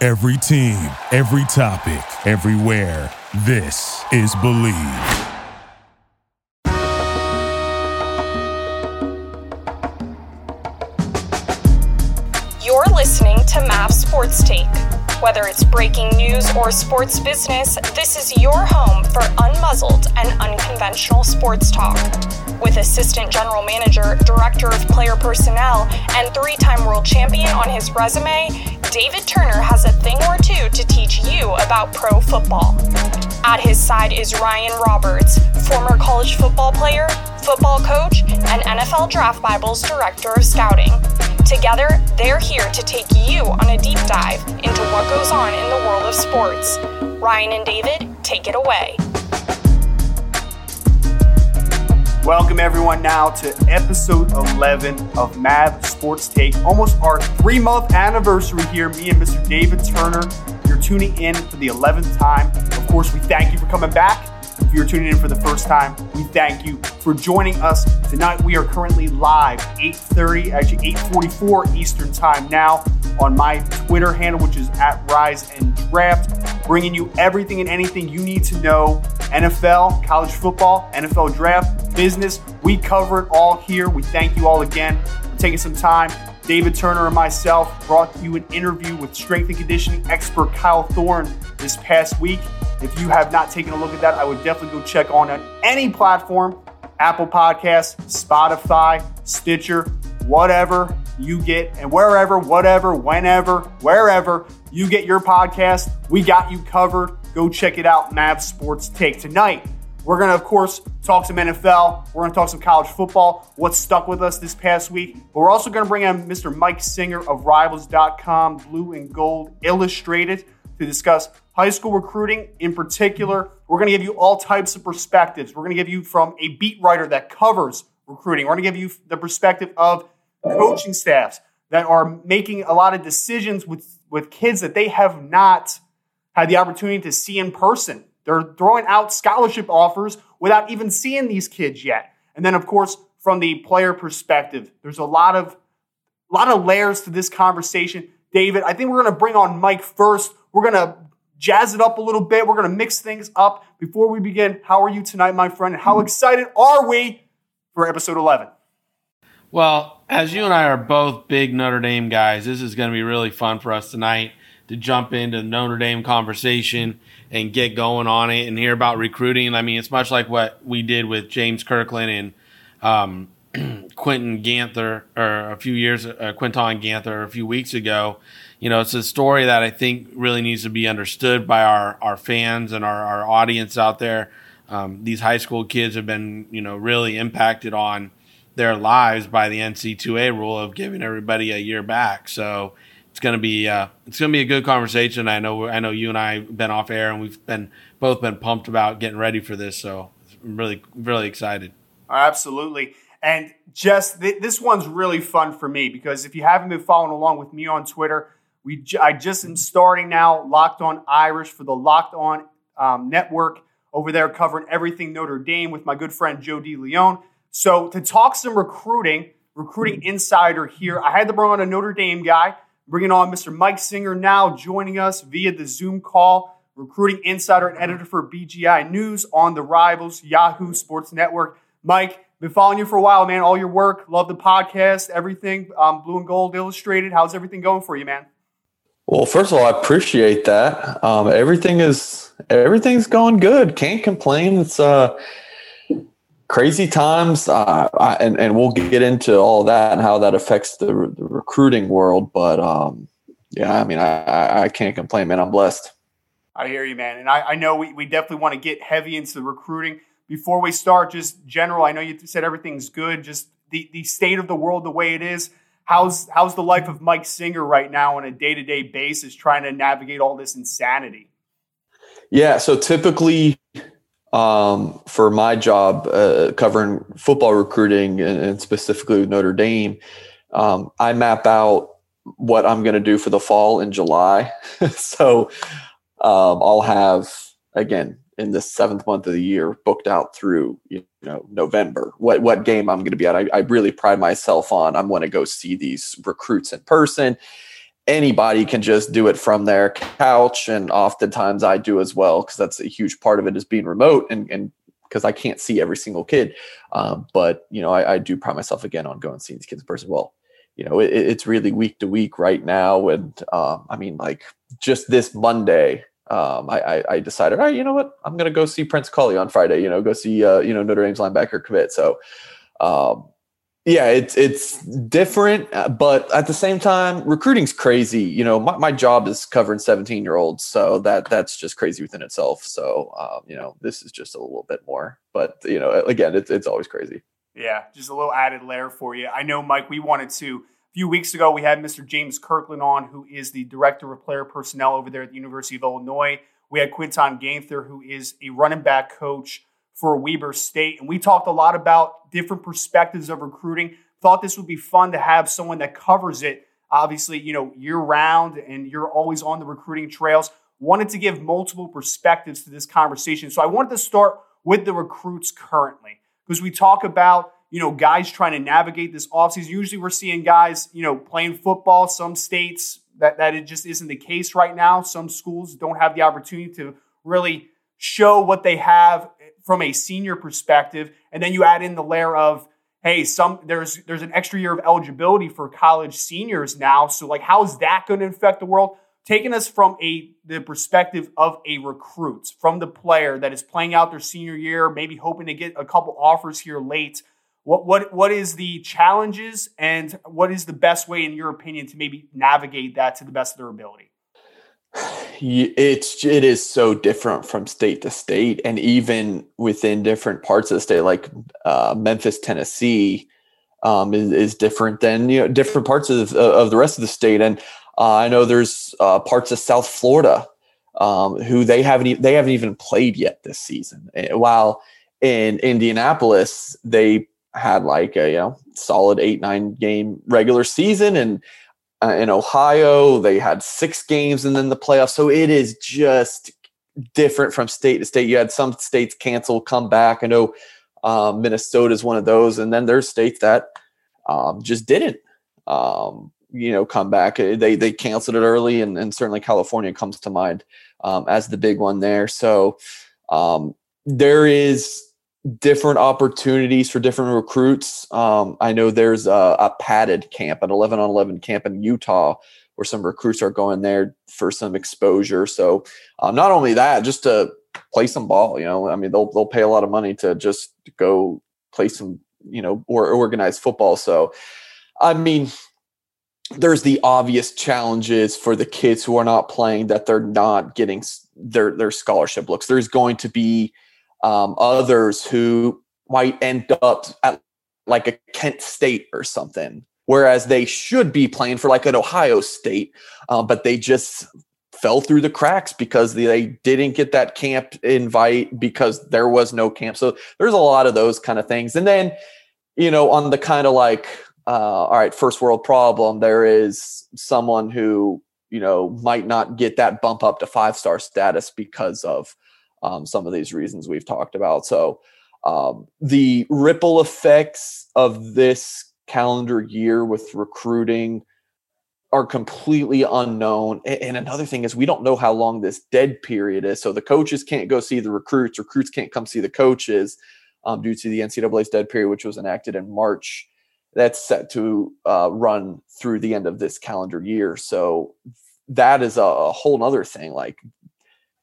Every team, every topic, everywhere. This is Believe. You're listening to MAV Sports Take. Whether it's breaking news or sports business, this is your home for unmuzzled and unconventional sports talk. With Assistant General Manager, Director of Player Personnel, and three time world champion on his resume, David Turner has a thing or two to teach you about pro football. At his side is Ryan Roberts, former college football player, football coach, and NFL Draft Bibles Director of Scouting. Together, they're here to take you on a deep dive into what goes on in the world of sports. Ryan and David, take it away. Welcome everyone now to episode 11 of MAV Sports Take. Almost our three month anniversary here. Me and Mr. David Turner. You're tuning in for the 11th time. Of course, we thank you for coming back. If you're tuning in for the first time, we thank you for joining us tonight. We are currently live 8:30, actually 8:44 Eastern Time now on my Twitter handle, which is at Rise and Draft, bringing you everything and anything you need to know: NFL, college football, NFL draft, business. We cover it all here. We thank you all again for taking some time. David Turner and myself brought you an interview with strength and conditioning expert Kyle Thorne this past week. If you have not taken a look at that, I would definitely go check on any platform Apple Podcasts, Spotify, Stitcher, whatever you get, and wherever, whatever, whenever, wherever you get your podcast, we got you covered. Go check it out, Mav Sports Take. Tonight, we're going to, of course, talk some NFL. We're going to talk some college football, what stuck with us this past week. But we're also going to bring in Mr. Mike Singer of Rivals.com, Blue and Gold Illustrated, to discuss high school recruiting in particular. We're going to give you all types of perspectives. We're going to give you from a beat writer that covers recruiting. We're going to give you the perspective of coaching staffs that are making a lot of decisions with, with kids that they have not had the opportunity to see in person. They're throwing out scholarship offers without even seeing these kids yet. And then, of course, from the player perspective, there's a lot of a lot of layers to this conversation. David, I think we're going to bring on Mike first. We're going to jazz it up a little bit. We're going to mix things up. Before we begin, how are you tonight, my friend? How excited are we for episode 11? Well, as you and I are both big Notre Dame guys, this is going to be really fun for us tonight to jump into the Notre Dame conversation and get going on it and hear about recruiting. I mean, it's much like what we did with James Kirkland and um, Quinton Ganther, or a few years, uh, Quinton Ganther, a few weeks ago. You know, it's a story that I think really needs to be understood by our, our fans and our, our audience out there. Um, these high school kids have been, you know, really impacted on their lives by the NC2A rule of giving everybody a year back. So it's going to be uh, it's going to be a good conversation. I know I know you and I have been off air and we've been both been pumped about getting ready for this. So I'm really really excited. Absolutely. And just th- this one's really fun for me because if you haven't been following along with me on Twitter, we j- I just am starting now Locked On Irish for the Locked On um, Network over there covering everything Notre Dame with my good friend Joe DeLeon. So to talk some recruiting, recruiting insider here, I had to bring on a Notre Dame guy, bringing on Mr. Mike Singer now joining us via the Zoom call, recruiting insider and editor for BGI News on the Rivals Yahoo Sports Network. Mike, been following you for a while, man. All your work, love the podcast, everything. Um, Blue and Gold Illustrated. How's everything going for you, man? Well, first of all, I appreciate that. Um, everything is everything's going good. Can't complain. It's uh, crazy times, uh, I, and and we'll get into all that and how that affects the, the recruiting world. But um, yeah, I mean, I, I can't complain, man. I'm blessed. I hear you, man, and I, I know we, we definitely want to get heavy into the recruiting. Before we start, just general, I know you said everything's good. Just the the state of the world, the way it is how's how's the life of Mike Singer right now on a day to day basis, trying to navigate all this insanity? Yeah, so typically um, for my job uh, covering football recruiting and, and specifically Notre Dame, um, I map out what I'm going to do for the fall in July. so um, I'll have again in the seventh month of the year booked out through you know November. What what game I'm going to be at? I, I really pride myself on. I'm going to go see these recruits in person. Anybody can just do it from their couch, and oftentimes I do as well because that's a huge part of it is being remote and and because I can't see every single kid. Um, but you know, I, I, do pride myself again on going and seeing these kids in person. Well, you know, it, it's really week to week right now, and um, I mean, like just this Monday, um, I, I, I, decided, all right, you know what, I'm going to go see Prince Kollie on Friday. You know, go see uh, you know Notre Dame's linebacker commit. So, um, yeah, it's it's different, uh, but at the same time, recruiting's crazy. You know, my, my job is covering 17 year olds, so that that's just crazy within itself. So, um, you know, this is just a little bit more, but you know, again, it's it's always crazy. Yeah, just a little added layer for you. I know, Mike. We wanted to few weeks ago, we had Mr. James Kirkland on, who is the director of player personnel over there at the University of Illinois. We had Quinton Ganther, who is a running back coach for Weber State. And we talked a lot about different perspectives of recruiting. Thought this would be fun to have someone that covers it, obviously, you know, year round and you're always on the recruiting trails. Wanted to give multiple perspectives to this conversation. So I wanted to start with the recruits currently because we talk about you know, guys trying to navigate this offseason. Usually we're seeing guys, you know, playing football. Some states that, that it just isn't the case right now. Some schools don't have the opportunity to really show what they have from a senior perspective. And then you add in the layer of, hey, some there's there's an extra year of eligibility for college seniors now. So like how is that going to affect the world? Taking us from a the perspective of a recruit, from the player that is playing out their senior year, maybe hoping to get a couple offers here late what what what is the challenges and what is the best way, in your opinion, to maybe navigate that to the best of their ability? It's it is so different from state to state, and even within different parts of the state, like uh, Memphis, Tennessee, um, is, is different than you know different parts of of the rest of the state. And uh, I know there's uh, parts of South Florida um, who they haven't they haven't even played yet this season. While in Indianapolis, they had like a you know solid eight nine game regular season and uh, in ohio. They had six games and then the playoffs. So it is just different from state to state. You had some states cancel come back. I know um, minnesota is one of those. And then there's states that um, just didn't um, you know come back. Uh, they they canceled it early and, and certainly california comes to mind um, as the big one there. So um, there is different opportunities for different recruits. Um, I know there's a, a, padded camp, an 11 on 11 camp in Utah, where some recruits are going there for some exposure. So, um, not only that, just to play some ball. You know, I mean, they'll they'll pay a lot of money to just go play some, you know, or organized football. So, I mean. There's the obvious challenges for the kids who are not playing that they're not getting their their scholarship looks. There's going to be um, others who might end up at like a Kent State or something, whereas they should be playing for like an Ohio State, uh, but they just fell through the cracks because they didn't get that camp invite because there was no camp. So there's a lot of those kind of things. And then, you know, on the kind of like, uh, all right, first world problem, there is someone who, you know, might not get that bump up to five star status because of um, some of these reasons we've talked about. So um, the ripple effects of this calendar year with recruiting are completely unknown. And another thing is we don't know how long this dead period is. So the coaches can't go see the recruits, recruits can't come see the coaches um, due to the NCAA's dead period, which was enacted in March. That's set to uh, run through the end of this calendar year. So that is a, a whole other thing. Like,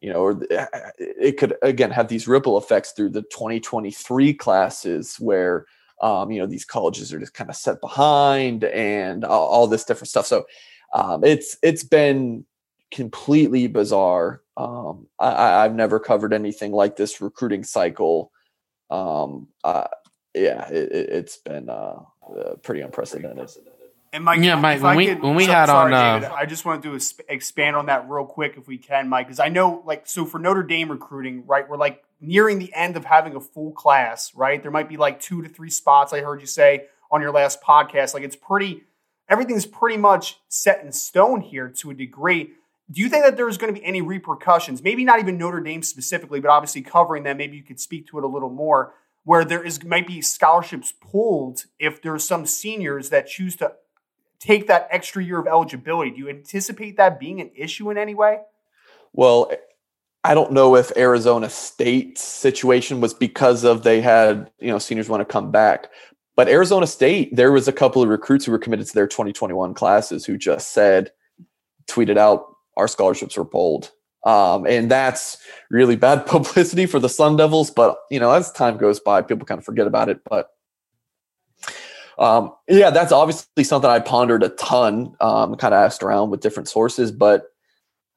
you know, or it could again have these ripple effects through the 2023 classes where um, you know these colleges are just kind of set behind and all, all this different stuff. So um, it's it's been completely bizarre. Um, I, have never covered anything like this recruiting cycle. Um, uh, yeah, it, has been uh, uh, pretty unprecedented. And Mike, yeah, Mike, when we, when we so, had sorry, on, uh, I just want to expand on that real quick if we can, Mike, because I know, like, so for Notre Dame recruiting, right, we're like nearing the end of having a full class, right? There might be like two to three spots. I heard you say on your last podcast, like, it's pretty, everything's pretty much set in stone here to a degree. Do you think that there's going to be any repercussions? Maybe not even Notre Dame specifically, but obviously covering them. Maybe you could speak to it a little more. Where there is might be scholarships pulled if there's some seniors that choose to take that extra year of eligibility. Do you anticipate that being an issue in any way? Well, I don't know if Arizona State's situation was because of they had, you know, seniors want to come back. But Arizona State, there was a couple of recruits who were committed to their 2021 classes who just said, tweeted out, our scholarships were pulled. Um, and that's really bad publicity for the Sun Devils. But, you know, as time goes by, people kind of forget about it. But um, yeah, that's obviously something I pondered a ton, um, kind of asked around with different sources, but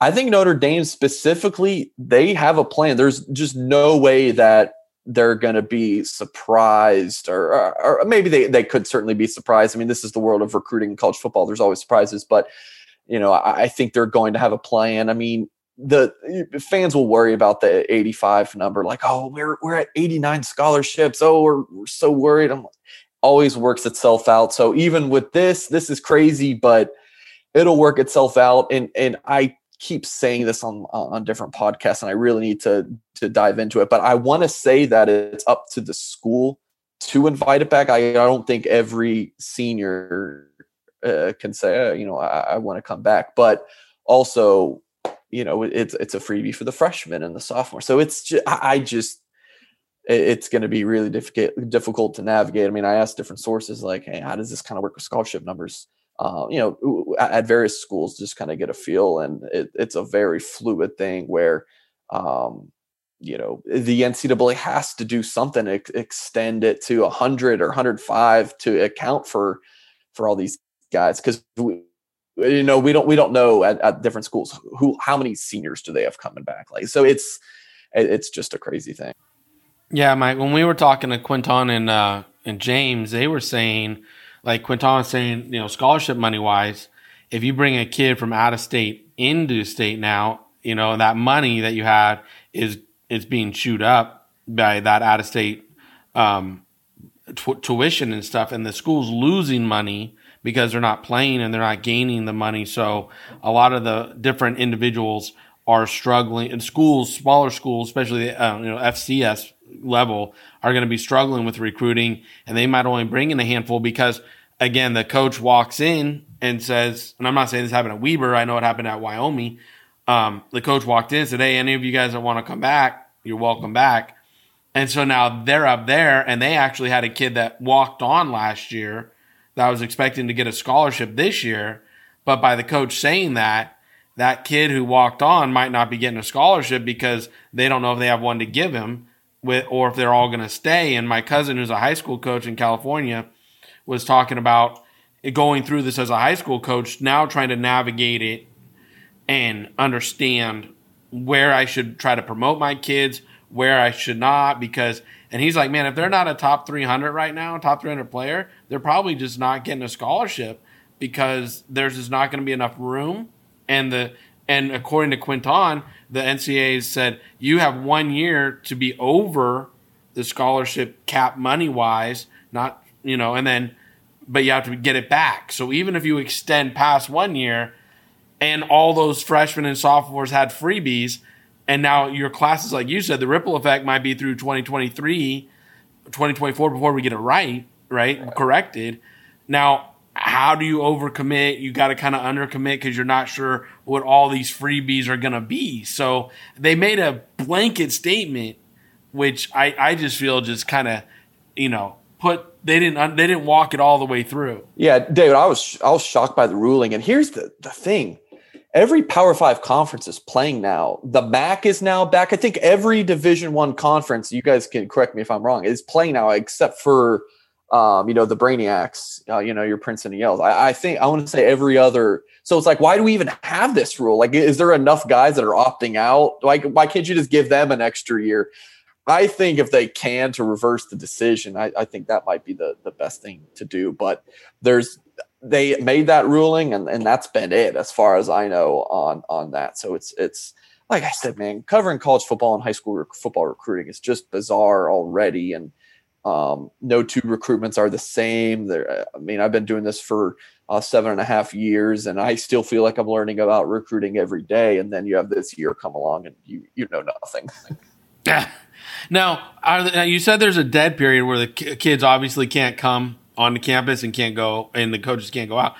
I think Notre Dame specifically, they have a plan. There's just no way that they're going to be surprised, or, or, or, maybe they, they could certainly be surprised. I mean, this is the world of recruiting college football. There's always surprises, but you know, I, I think they're going to have a plan. I mean, the fans will worry about the 85 number, like, oh, we're we're at 89 scholarships. Oh, we're, we're so worried. I'm always works itself out. So even with this, this is crazy, but it'll work itself out. And and I keep saying this on on different podcasts, and I really need to to dive into it. But I want to say that it's up to the school to invite it back. I, I don't think every senior uh, can say, uh, you know, I, I want to come back, but also, you know, it's it's a freebie for the freshmen and the sophomore. So it's just, I just it's going to be really difficult difficult to navigate. I mean, I asked different sources like, "Hey, how does this kind of work with scholarship numbers?" Uh, you know, at various schools, just kind of get a feel, and it, it's a very fluid thing where, um, you know, the NCAA has to do something, ex- extend it to 100 or 105 to account for for all these guys because you know we don't we don't know at, at different schools who how many seniors do they have coming back like so it's it's just a crazy thing yeah, Mike. When we were talking to Quinton and uh, and James, they were saying, like Quinton saying, you know, scholarship money wise, if you bring a kid from out of state into state now, you know, that money that you had is is being chewed up by that out of state um, t- tuition and stuff, and the school's losing money because they're not playing and they're not gaining the money. So a lot of the different individuals are struggling in schools, smaller schools, especially uh, you know FCS level are going to be struggling with recruiting and they might only bring in a handful because again, the coach walks in and says, and I'm not saying this happened at Weber. I know it happened at Wyoming. Um, the coach walked in and said, Hey, any of you guys that want to come back, you're welcome back. And so now they're up there and they actually had a kid that walked on last year that was expecting to get a scholarship this year. But by the coach saying that, that kid who walked on might not be getting a scholarship because they don't know if they have one to give him with or if they're all going to stay. And my cousin, who's a high school coach in California, was talking about going through this as a high school coach, now trying to navigate it and understand where I should try to promote my kids, where I should not, because and he's like, man, if they're not a top 300 right now, top 300 player, they're probably just not getting a scholarship because there's just not going to be enough room. And the and according to Quinton, the NCAA said you have one year to be over the scholarship cap money wise, not you know, and then but you have to get it back. So even if you extend past one year, and all those freshmen and sophomores had freebies, and now your classes, like you said, the ripple effect might be through 2023, 2024 before we get it right, right, right. corrected. Now how do you overcommit? You got to kind of undercommit because you're not sure what all these freebies are going to be. So they made a blanket statement, which I, I just feel just kind of, you know, put they didn't they didn't walk it all the way through. Yeah, David, I was I was shocked by the ruling, and here's the the thing. every Power Five conference is playing now. The MAC is now back. I think every Division One conference, you guys can correct me if I'm wrong, is playing now, except for um, you know the Brainiacs, uh, you know your Princeton Yales. I, I think I want to say every other. So it's like, why do we even have this rule? Like, is there enough guys that are opting out? Like, why can't you just give them an extra year? I think if they can to reverse the decision, I, I think that might be the the best thing to do. But there's they made that ruling and, and that's been it as far as I know on on that. So it's it's like I said, man, covering college football and high school football recruiting is just bizarre already. And um, no two recruitments are the same. There, I mean, I've been doing this for uh, seven and a half years, and I still feel like I'm learning about recruiting every day. And then you have this year come along, and you you know nothing. Yeah. Now, now, you said there's a dead period where the kids obviously can't come on the campus and can't go, and the coaches can't go out.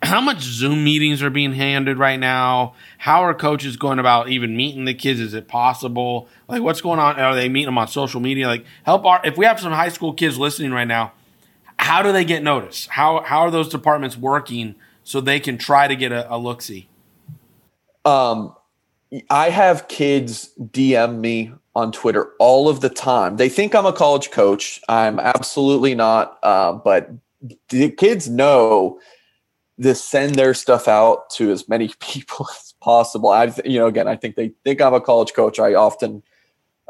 How much Zoom meetings are being handed right now? How are coaches going about even meeting the kids? Is it possible? Like, what's going on? Are they meeting them on social media? Like, help our if we have some high school kids listening right now, how do they get noticed? How how are those departments working so they can try to get a, a look see? Um, I have kids DM me on Twitter all of the time. They think I'm a college coach. I'm absolutely not. Uh, but the kids know to send their stuff out to as many people as possible. I, you know, again, I think they think I'm a college coach. I often,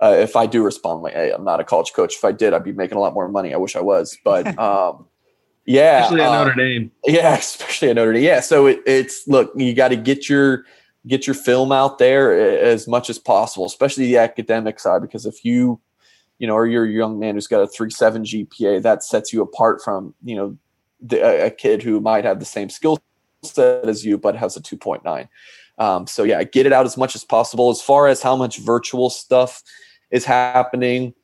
uh, if I do respond, like, "Hey, I'm not a college coach." If I did, I'd be making a lot more money. I wish I was, but um, yeah, especially at um, Notre Dame. Yeah, especially at Notre Dame. Yeah, so it, it's look, you got to get your get your film out there as much as possible, especially the academic side, because if you, you know, or you're a young man who's got a three seven GPA, that sets you apart from, you know, the, a kid who might have the same skill set as you, but has a 2.9. Um, so yeah, get it out as much as possible. As far as how much virtual stuff is happening,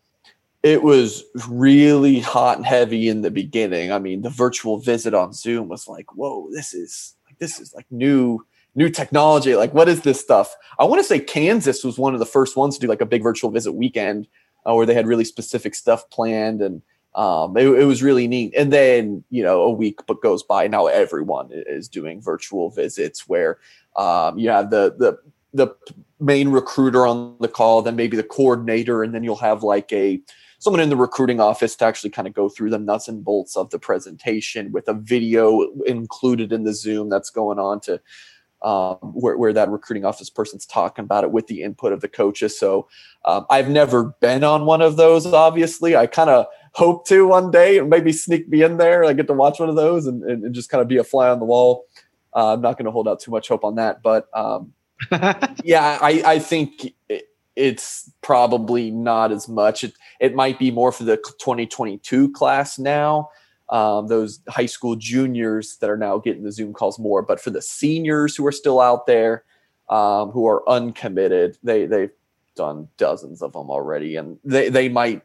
it was really hot and heavy in the beginning. I mean, the virtual visit on Zoom was like, whoa, this is like this is like new new technology. Like, what is this stuff? I want to say Kansas was one of the first ones to do like a big virtual visit weekend uh, where they had really specific stuff planned and um, it, it, was really neat. And then, you know, a week but goes by. Now everyone is doing virtual visits where um, you have the, the, the main recruiter on the call, then maybe the coordinator, and then you'll have like a someone in the recruiting office to actually kind of go through the nuts and bolts of the presentation with a video included in the Zoom that's going on to um, where, where that recruiting office person's talking about it with the input of the coaches. So um, I've never been on one of those, obviously. I kind of hope to one day and maybe sneak me in there. I get to watch one of those and, and, and just kind of be a fly on the wall. Uh, I'm not going to hold out too much hope on that. But um, yeah, I, I think it, it's probably not as much. It, it might be more for the 2022 class now um, those high school juniors that are now getting the Zoom calls more. But for the seniors who are still out there, um, who are uncommitted, they they've done dozens of them already, and they they might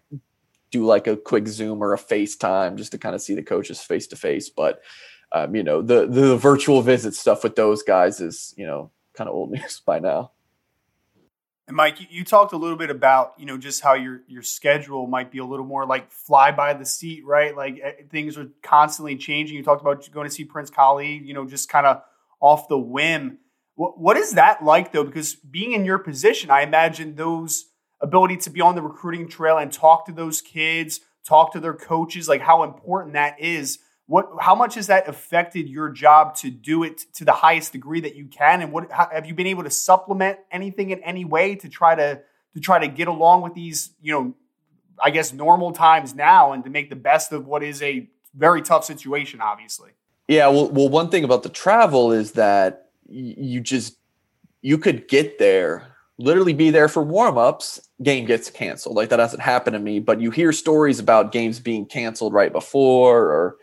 do like a quick Zoom or a FaceTime just to kind of see the coaches face to face. But um, you know, the the virtual visit stuff with those guys is you know kind of old news by now. And Mike, you talked a little bit about you know just how your your schedule might be a little more like fly by the seat, right? Like eh, things are constantly changing. You talked about going to see Prince Kollie, you know, just kind of off the whim. What what is that like though? Because being in your position, I imagine those ability to be on the recruiting trail and talk to those kids, talk to their coaches, like how important that is. What how much has that affected your job to do it to the highest degree that you can? And what how, have you been able to supplement anything in any way to try to to try to get along with these you know i guess normal times now and to make the best of what is a very tough situation obviously? Yeah well, well one thing about the travel is that you just you could get there literally be there for warm-ups game gets canceled like that doesn't happen to me but you hear stories about games being canceled right before or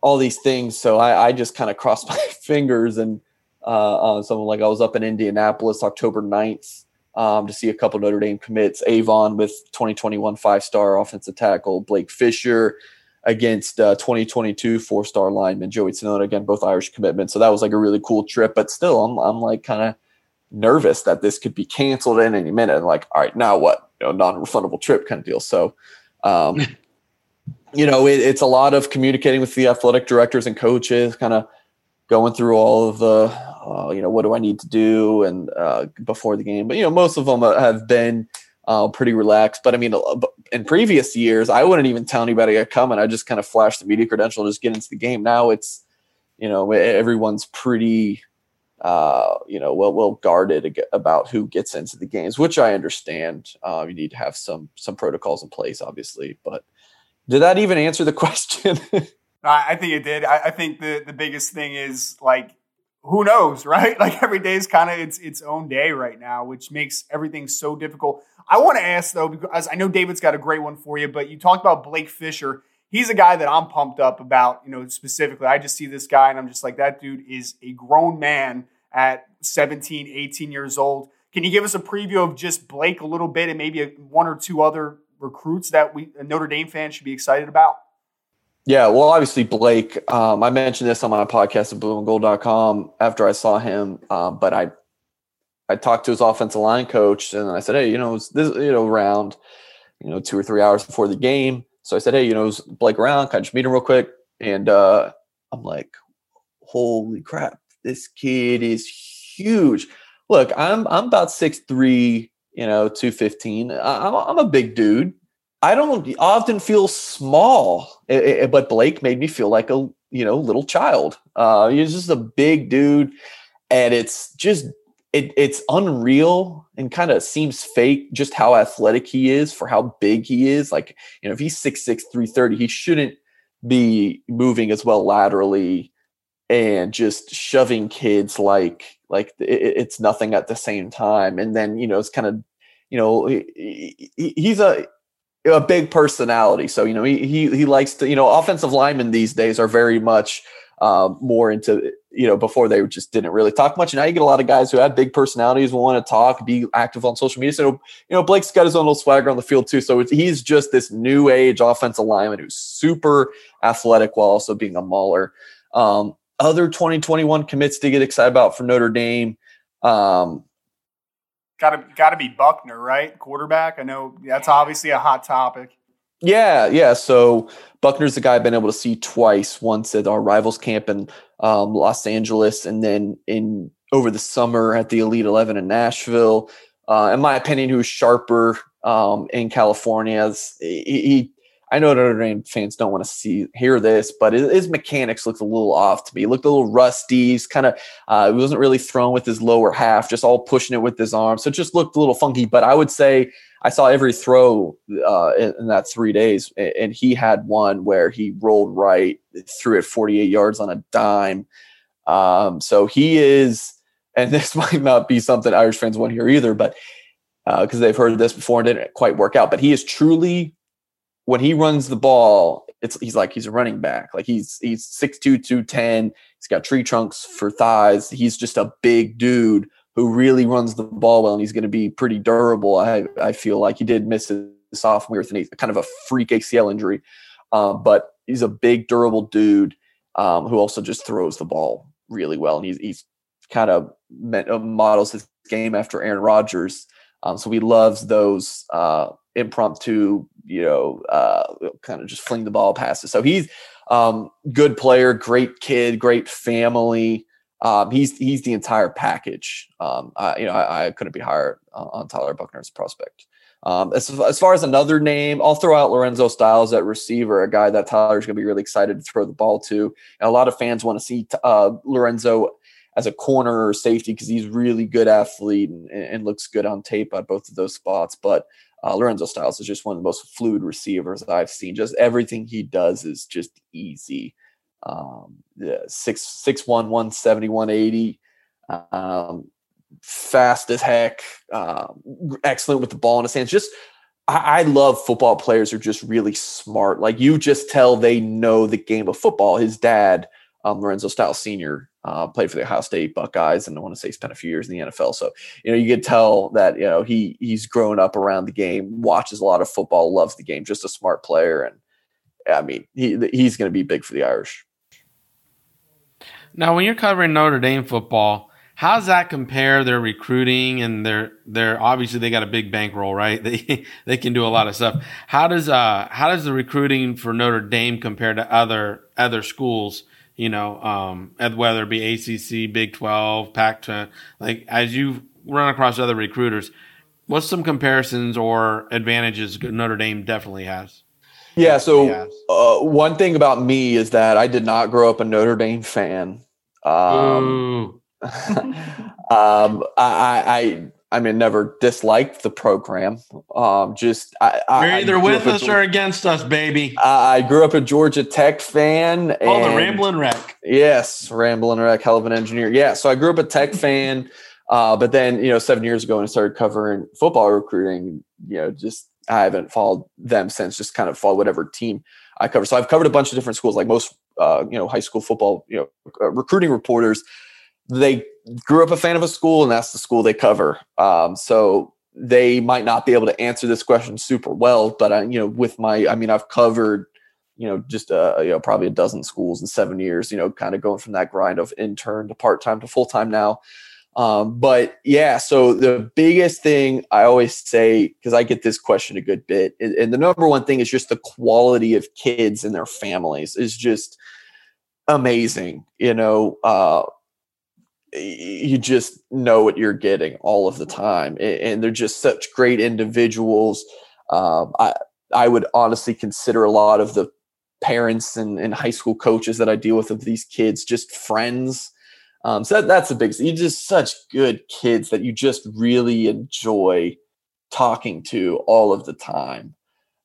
all these things. So I, I just kind of crossed my fingers and uh, uh, someone like I was up in Indianapolis October 9th um, to see a couple Notre Dame commits. Avon with 2021 five star offensive tackle, Blake Fisher against uh, 2022 four star lineman Joey Tanona. Again, both Irish commitments. So that was like a really cool trip. But still, I'm, I'm like kind of nervous that this could be canceled in any minute. And like, all right, now what? You know, non refundable trip kind of deal. So, um, you know, it, it's a lot of communicating with the athletic directors and coaches, kind of going through all of the uh, you know, what do I need to do and uh, before the game. But you know, most of them have been uh, pretty relaxed. But I mean, in previous years, I wouldn't even tell anybody I and I just kind of flash the media credential, and just get into the game. Now it's you know everyone's pretty uh, you know well well guarded about who gets into the games, which I understand. Uh, you need to have some some protocols in place, obviously. But did that even answer the question? I think it did. I, I think the the biggest thing is like who knows, right? Like every day is kind of its its own day right now, which makes everything so difficult. I want to ask though, because I know David's got a great one for you, but you talked about Blake Fisher. He's a guy that I'm pumped up about, you know, specifically. I just see this guy and I'm just like, that dude is a grown man at 17, 18 years old. Can you give us a preview of just Blake a little bit and maybe a, one or two other recruits that we Notre Dame fans should be excited about? Yeah, well, obviously Blake. Um, I mentioned this on my podcast at blueandgold.com after I saw him, um, but I I talked to his offensive line coach and I said, hey, you know, this you know around you know two or three hours before the game. So I said, hey, you know, Blake around? Can I just meet him real quick? And uh, I'm like, holy crap, this kid is huge. Look, I'm I'm about six three, you know, two fifteen. I'm I'm a big dude. I don't often feel small, it, it, but Blake made me feel like a you know little child. Uh, he's just a big dude, and it's just it, it's unreal and kind of seems fake just how athletic he is for how big he is. Like you know, if he's six six three thirty, he shouldn't be moving as well laterally and just shoving kids like like it, it's nothing at the same time. And then you know it's kind of you know he, he's a a big personality. So you know he he he likes to you know offensive linemen these days are very much uh, more into you know before they just didn't really talk much. And now you get a lot of guys who have big personalities, will want to talk, be active on social media. So you know Blake's got his own little swagger on the field too. So he's just this new age offensive lineman who's super athletic while also being a mauler. Um, other 2021 commits to get excited about for Notre Dame. Um, Got to got to be Buchner, right? Quarterback. I know that's obviously a hot topic. Yeah, yeah. So Buchner's the guy I've been able to see twice. Once at our rivals camp in um, Los Angeles, and then in over the summer at the Elite Eleven in Nashville. Uh, in my opinion, who's sharper um, in California. He, he I know Notre Dame fans don't want to see hear this, but his mechanics looked a little off to me. He looked a little rusty. He's kind of uh, he wasn't really thrown with his lower half, just all pushing it with his arm. So it just looked a little funky. But I would say I saw every throw uh, in, that three days, and he had one where he rolled right, threw it 48 yards on a dime. Um, so he is, and this might not be something Irish fans want to hear either, but because uh, they've heard this before and didn't quite work out. But he is truly when he runs the ball, it's he's like he's a running back. Like he's he's 6'2, 210. He's got tree trunks for thighs. He's just a big dude who really runs the ball well, and he's going to be pretty durable. I I feel like he did miss his sophomore with a kind of a freak ACL injury, um, but he's a big, durable dude um, who also just throws the ball really well, and he's he's kind of uh, models his game after Aaron Rodgers. Um, so he loves those uh, impromptu, you know, uh, kind of just fling the ball passes. So he's um, good player, great kid, great family. Um, he's he's the entire package. Um, I, you know, I, I couldn't be higher on, Tyler Buchner's prospect. Um, as, as far as another name, I'll throw out Lorenzo Styles at receiver, a guy that Tyler's going to be really excited to throw the ball to. And a lot of fans want to see uh, Lorenzo as a corner or safety because he's really good athlete and, and, looks good on tape at both of those spots. But uh, Lorenzo Styles is just one of the most fluid receivers I've seen. Just everything he does is just easy. Um, yeah, six six one one seventy one eighty, um, fast as heck, uh, excellent with the ball in his hands. Just I, I love football players who are just really smart. Like you just tell they know the game of football. His dad, um, Lorenzo Styles Senior, uh, played for the Ohio State Buckeyes, and I want to say spent a few years in the NFL. So you know, you could tell that you know he he's grown up around the game, watches a lot of football, loves the game, just a smart player, and I mean he he's going to be big for the Irish. Now, when you're covering Notre Dame football, how does that compare their recruiting and their their obviously they got a big bankroll, right? They they can do a lot of stuff. How does uh how does the recruiting for Notre Dame compare to other other schools? You know, um, whether it be ACC, Big 12, Pac 10, like as you run across other recruiters, what's some comparisons or advantages Notre Dame definitely has? Yeah. So uh, one thing about me is that I did not grow up a Notre Dame fan. Um, um, I, I, I mean, never disliked the program. Um, just I, you're either I with us or against us, baby. I, grew up a Georgia Tech fan. Oh, the Ramblin' Wreck. Yes, Ramblin' Wreck, hell of an engineer. Yeah, so I grew up a Tech fan, uh, but then you know, seven years ago, when I started covering football recruiting, you know, just I haven't followed them since. Just kind of follow whatever team I cover. So I've covered a bunch of different schools, like most uh, you know high school football, you know, uh, recruiting reporters. They grew up a fan of a school, and that's the school they cover. Um, so they might not be able to answer this question super well, but I, you know, with my, I mean, I've covered, you know, just uh, you know, probably a dozen schools in seven years. You know, kind of going from that grind of intern to part time to full time now. Um, but yeah, so the biggest thing I always say, because I get this question a good bit, and, and, the number one thing is just the quality of kids and their families is just amazing. You know, uh, you just know what you're getting all of the time, and, they're just such great individuals. Um, I I would honestly consider a lot of the parents and, and high school coaches that I deal with of these kids just friends um, so that, that's the big. You're just such good kids that you just really enjoy talking to all of the time.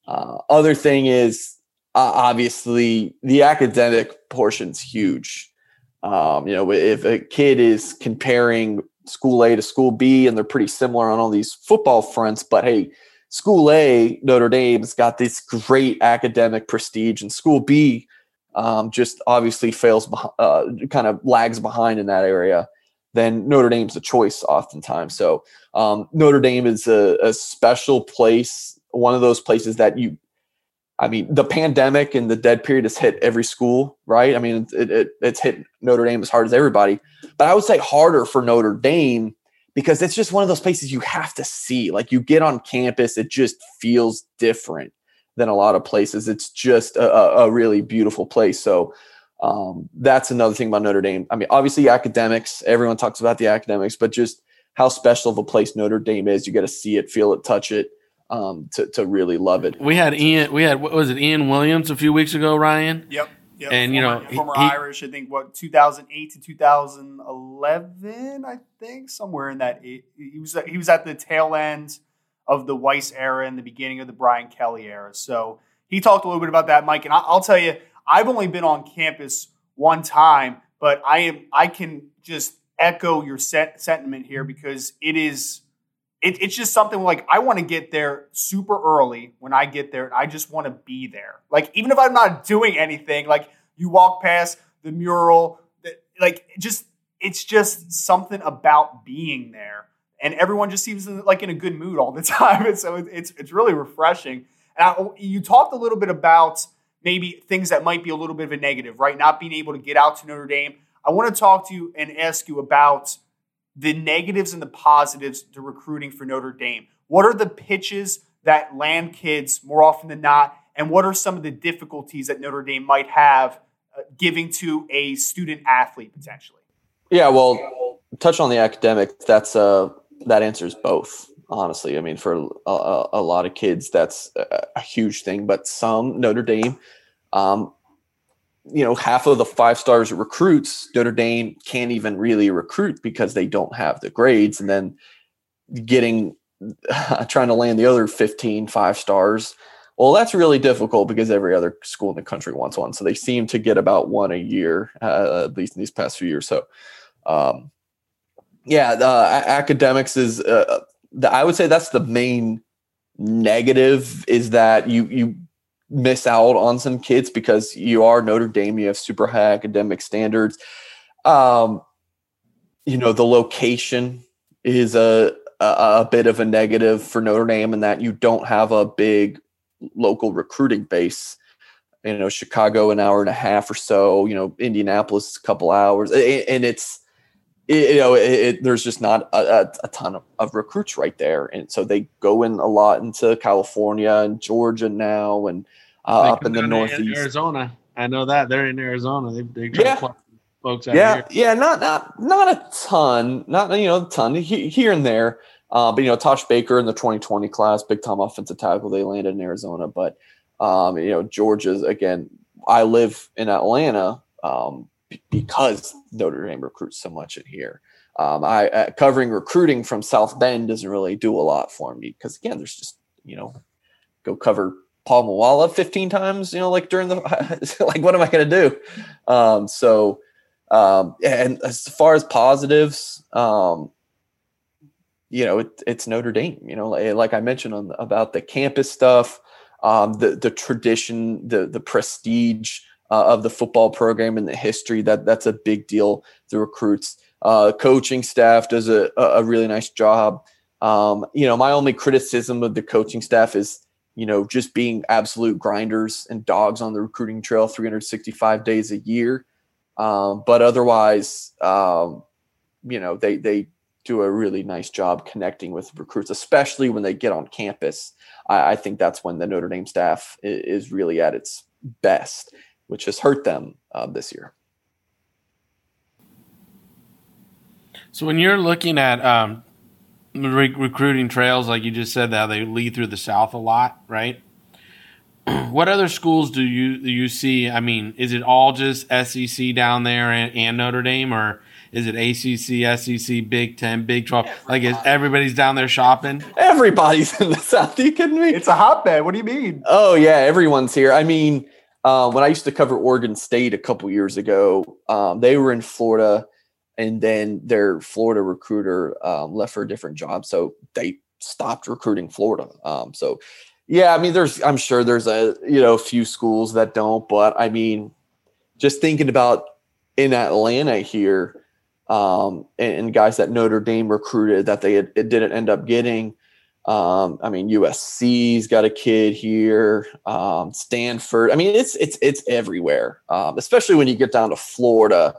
Uh, other thing is uh, obviously the academic portion's huge. Um, you know, if a kid is comparing school A to school B and they're pretty similar on all these football fronts, but hey, school A, Notre Dame's got this great academic prestige, and school B um, just obviously fails, uh, kind of lags behind in that area, then Notre Dame's a choice oftentimes. So um, Notre Dame is a, a, special place, one of those places that you, I mean, the pandemic and the dead period has hit every school, right? I mean, it, it, it's hit Notre Dame as hard as everybody, but I would say harder for Notre Dame because it's just one of those places you have to see. Like you get on campus, it just feels different than a lot of places. It's just a, a really beautiful place. So um, that's another thing about Notre Dame. I mean, obviously academics. Everyone talks about the academics, but just how special of a place Notre Dame is. You got to see it, feel it, touch it. Um, to, to really love it. We had Ian. We had what was it? Ian Williams a few weeks ago. Ryan. Yep. Yep. And former, you know, former he, Irish. I think what 2008 to 2011. I think somewhere in that. He was he was at the tail end of the Weis era and the beginning of the Brian Kelly era. So he talked a little bit about that, Mike. And I'll tell you, I've only been on campus one time, but I am I can just echo your set, sentiment here because it is it, it's just something like I want to get there super early when I get there. I just want to be there. Like even if I'm not doing anything, like you walk past the mural, like just it's just something about being there and everyone just seems like in a good mood all the time. And so it's it's really refreshing. And I, oh, you talked a little bit about maybe things that might be a little bit of a negative, right? Not being able to get out to Notre Dame. I want to talk to you and ask you about the negatives and the positives to recruiting for Notre Dame. What are the pitches that land kids more often than not? And what are some of the difficulties that Notre Dame might have uh, giving to a student athlete potentially? Yeah, well, touch on the academic. That's uh, that answers both honestly i mean for a, a, lot of kids that's a, huge thing but some notre dame um, you know half of the five stars recruits notre dame can't even really recruit because they don't have the grades and then getting trying to land the other 15 five stars well that's really difficult because every other school in the country wants one so they seem to get about one a year uh, at least in these past few years so um, yeah, the academics is. Uh, the, I would say that's the main negative is that you you miss out on some kids because you are Notre Dame. You have super high academic standards. Um, you know, the location is a, a, a bit of a negative for Notre Dame in that you don't have a big local recruiting base. You know, Chicago an hour and a half or so. You know, Indianapolis a couple hours, and it's it, you know, it, it, there's just not a, a ton of, of, recruits right there, and so they go in a lot into California and Georgia now, and up in the Northeast, Arizona. I know that they're in Arizona. They they try Yeah. folks out yeah, here. yeah, not not not a ton, not you know a ton he- here and there. Uh, but you know, Tosh Baker in the 2020 class, big time offensive tackle, they landed in Arizona. But um, you know, Georgia's again. I live in Atlanta um, because Notre Dame recruits so much in here. Um, I uh, covering recruiting from South Bend doesn't really do a lot for me because again, there's just you know, go cover Paul Mawala 15 times, you know, like during the like, what am I going to do? Um, so, um, and as far as positives, um, you know, it, it's Notre Dame. You know, like, like I mentioned on about the campus stuff, um, the the tradition, the the prestige uh, of the football program and the history that that's a big deal. The recruits, uh, coaching staff does a a really nice job. Um, you know, my only criticism of the coaching staff is you know just being absolute grinders and dogs on the recruiting trail 365 days a year. Um, but otherwise, um, you know, they they do a really nice job connecting with recruits, especially when they get on campus. I, I think that's when the Notre Dame staff is, is really at its best, which has hurt them uh, this year. So when you're looking at um, re- recruiting trails, like you just said, that they lead through the South a lot, right? what other schools do you do you see? I mean, is it all just SEC down there and, and Notre Dame, or is it ACC, SEC, Big Ten, Big Twelve? Like, is everybody's down there shopping? Everybody's in the South. Are you kidding me? It's a hotbed. What do you mean? Oh yeah, everyone's here. I mean, uh, when I used to cover Oregon State a couple years ago, um, they were in Florida, and then their Florida recruiter um, left for a different job, so they stopped recruiting Florida. Um, so, yeah, I mean, there's I'm sure there's a you know a few schools that don't, but I mean, just thinking about in Atlanta here, um, and, and guys that Notre Dame recruited that they had, didn't end up getting. Um, I mean, USC's got a kid here. Um, Stanford. I mean, it's it's it's everywhere. Um, especially when you get down to Florida.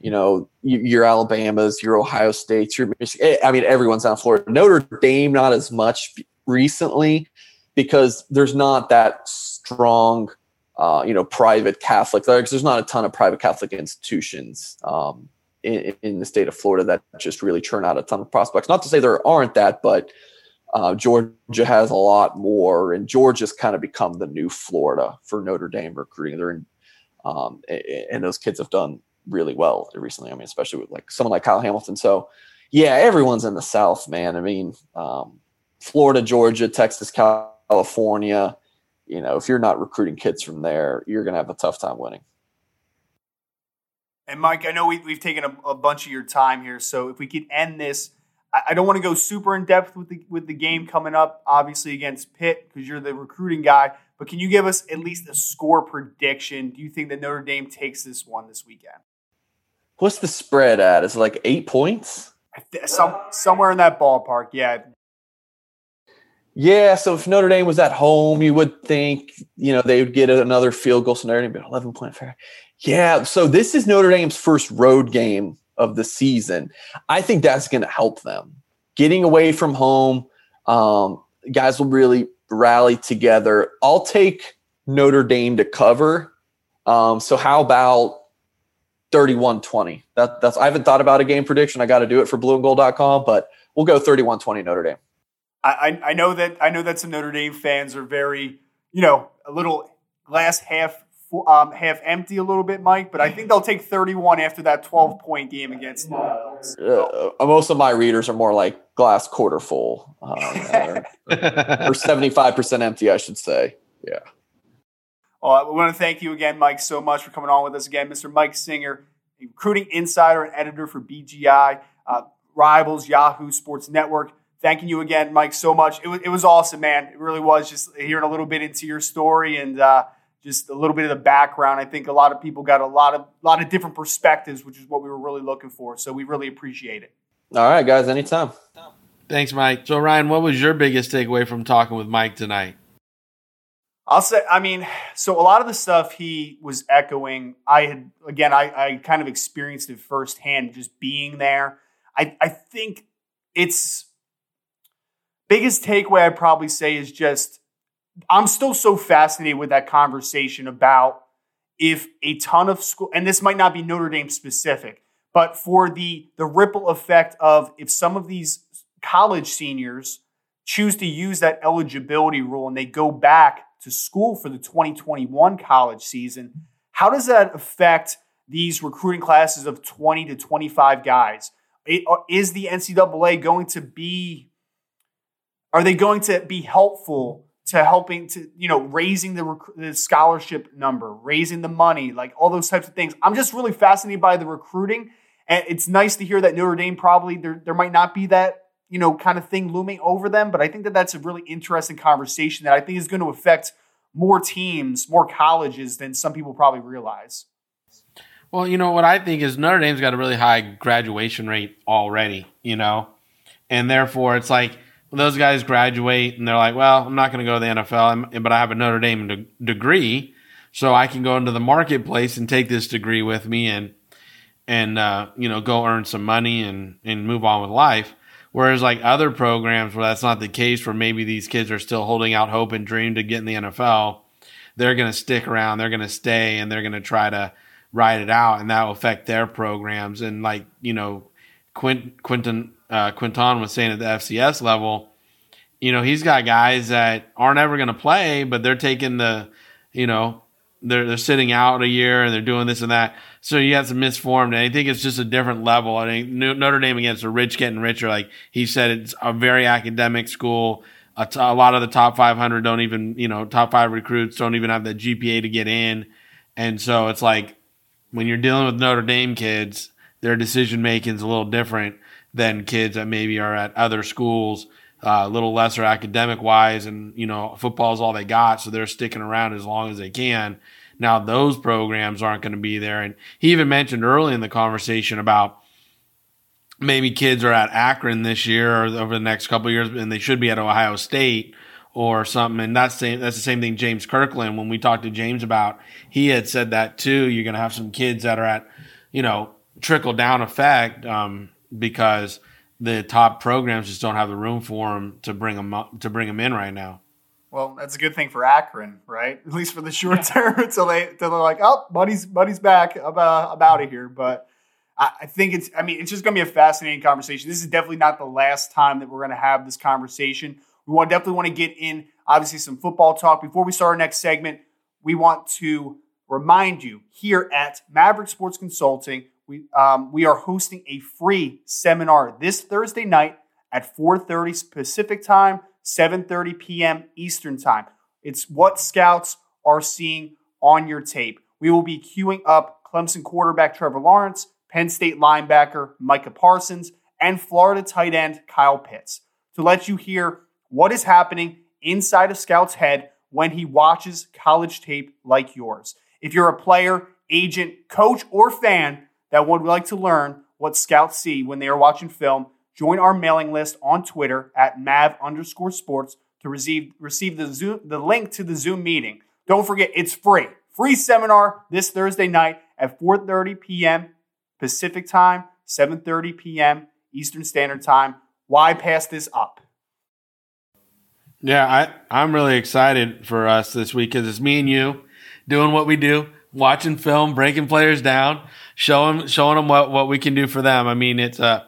You know, your Alabamas, your Ohio States, your Michigan. I mean, everyone's in Florida. Notre Dame, not as much recently, because there's not that strong, uh, you know, private Catholic. There's there's not a ton of private Catholic institutions um, in, in the state of Florida that just really churn out a ton of prospects. Not to say there aren't that, but uh, Georgia has a lot more, and Georgia's kind of become the new Florida for Notre Dame recruiting. They're in, um, and those kids have done really well recently. I mean, especially with like someone like Kyle Hamilton. So, yeah, everyone's in the South, man. I mean, um, Florida, Georgia, Texas, California. You know, if you're not recruiting kids from there, you're going to have a tough time winning. And Mike, I know we, we've taken a, a bunch of your time here, so if we could end this, I, I don't want to go super in depth with the with the game coming up, obviously against Pitt, because you're the recruiting guy. But can you give us at least a score prediction? Do you think that Notre Dame takes this one this weekend? What's the spread at? Is it like eight points? Some somewhere in that ballpark, yeah. Yeah, so if Notre Dame was at home, you would think, you know, they would get another field goal. scenario, Dame 11 point fair. Yeah, so this is Notre Dame's first road game of the season. I think that's going to help them. Getting away from home, um, guys will really rally together. I'll take Notre Dame to cover. Um, so how about 31-20? That, that's I haven't thought about a game prediction. I got to do it for blueandgold.com, but we'll go 31-20 Notre Dame. I, I I know that I know that some Notre Dame fans are very, you know, a little glass half um, half empty a little bit, Mike. But I think they'll take 31 after that 12 point game against. uh, most of my readers are more like glass quarter full um, or, or 75% empty i should say yeah Uh, we want to thank you again, Mike, so much for coming on with us again, Mr. Mike Singer, a recruiting insider and editor for BGI, uh, Rivals, Yahoo Sports Network. Thanking you again, Mike, so much. It was, it was awesome, man. It really was just hearing a little bit into your story and uh, just a little bit of the background. I think a lot of people got a lot of lot of different perspectives, which is what we were really looking for. So we really appreciate it. all right guys anytime Thanks, Mike. So, Ryan, what was your biggest takeaway from talking with Mike tonight? I'll say, I mean, so a lot of the stuff he was echoing, I had, again, I, I kind of experienced it firsthand just being there. I, I think it's biggest takeaway I'd probably say is just I'm still so fascinated with that conversation about if a ton of school, and this might not be Notre Dame specific, but for the the ripple effect of if some of these college seniors choose to use that eligibility rule and they go back to school for the 2021 college season, how does that affect these recruiting classes of 20 to 25 guys? Uh, is the NCAA going to be, are they going to be helpful to helping to, you know, raising the, the scholarship number, raising the money, like all those types of things? I'm just really fascinated by the recruiting. And it's nice to hear that Notre Dame probably, there, there might not be that you know, kind of thing looming over them. But I think that that's a really interesting conversation that I think is going to affect more teams, more colleges than some people probably realize. Well, you know what I think is Notre Dame's got a really high graduation rate already, you know, and therefore it's like those guys graduate and they're like, well, I'm not going to go to the NFL, but I have a Notre Dame de- degree, so I can go into the marketplace and take this degree with me and and uh, you know go earn some money and and move on with life. Whereas like other programs where that's not the case, where maybe these kids are still holding out hope and dream to get in the NFL, they're going to stick around, they're going to stay, and they're going to try to ride it out, and that will affect their programs. And like you know, Quint, Quinton uh, Quinton was saying at the FCS level, you know, he's got guys that aren't ever going to play, but they're taking the, you know, they're they're sitting out a year and they're doing this and that. So you have some misformed. And I think it's just a different level. I think Notre Dame against the rich getting richer. Like he said, it's a very academic school. A, t- a lot of the top 500 don't even, you know, top five recruits don't even have the GPA to get in. And so it's like when you're dealing with Notre Dame kids, their decision making is a little different than kids that maybe are at other schools, uh, a little lesser academic wise. And, you know, football is all they got. So they're sticking around as long as they can. Now those programs aren't going to be there. And he even mentioned early in the conversation about maybe kids are at Akron this year or over the next couple years, and they should be at Ohio State or something. And that's the, that's the same thing James Kirkland, when we talked to James about, he had said that too. You're going to have some kids that are at, you know, trickle down effect, um, because the top programs just don't have the room for them to bring them up, to bring them in right now. Well, that's a good thing for Akron, right? At least for the short term, until they until they're like, oh, buddy's buddy's back. I'm, uh, I'm out of here. But I, I think it's. I mean, it's just going to be a fascinating conversation. This is definitely not the last time that we're going to have this conversation. We want definitely want to get in, obviously, some football talk before we start our next segment. We want to remind you here at Maverick Sports Consulting, we um, we are hosting a free seminar this Thursday night at 4:30 Pacific time. 7:30 p.m. Eastern Time. It's what scouts are seeing on your tape. We will be queuing up Clemson quarterback Trevor Lawrence, Penn State linebacker Micah Parsons, and Florida tight end Kyle Pitts to let you hear what is happening inside a scout's head when he watches college tape like yours. If you're a player, agent, coach, or fan that would like to learn what scouts see when they are watching film, Join our mailing list on Twitter at mav underscore sports to receive, receive the, Zoom, the link to the Zoom meeting. Don't forget, it's free. Free seminar this Thursday night at 4.30 p.m. Pacific time, 7.30 p.m. Eastern Standard Time. Why pass this up? Yeah, I, I'm really excited for us this week because it's me and you doing what we do, watching film, breaking players down, showing showing them what, what we can do for them. I mean, it's a uh,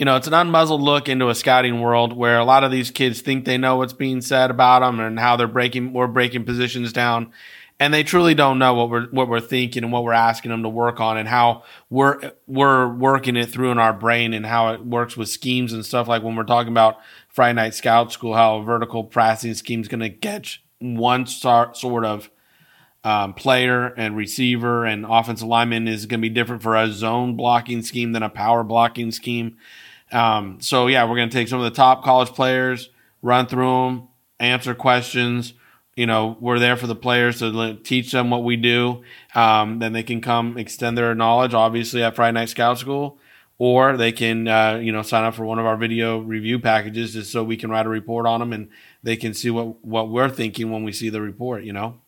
you know, it's an unmuzzled look into a scouting world where a lot of these kids think they know what's being said about them and how they're breaking, we're breaking positions down. And they truly don't know what we're, what we're thinking and what we're asking them to work on and how we're, we're working it through in our brain and how it works with schemes and stuff. Like when we're talking about Friday Night Scout School, how a vertical passing scheme is going to catch one sort of, um, player and receiver and offensive lineman is going to be different for a zone blocking scheme than a power blocking scheme. Um, so yeah, we're to take some of the top college players, run through them, answer questions. You know, we're there for the players to teach them what we do. Um, then they can come extend their knowledge, obviously, at Friday Night Scout School, or they can, uh, you know, sign up for one of our video review packages just so we can write a report on them and they can see what, what we're thinking when we see the report, you know?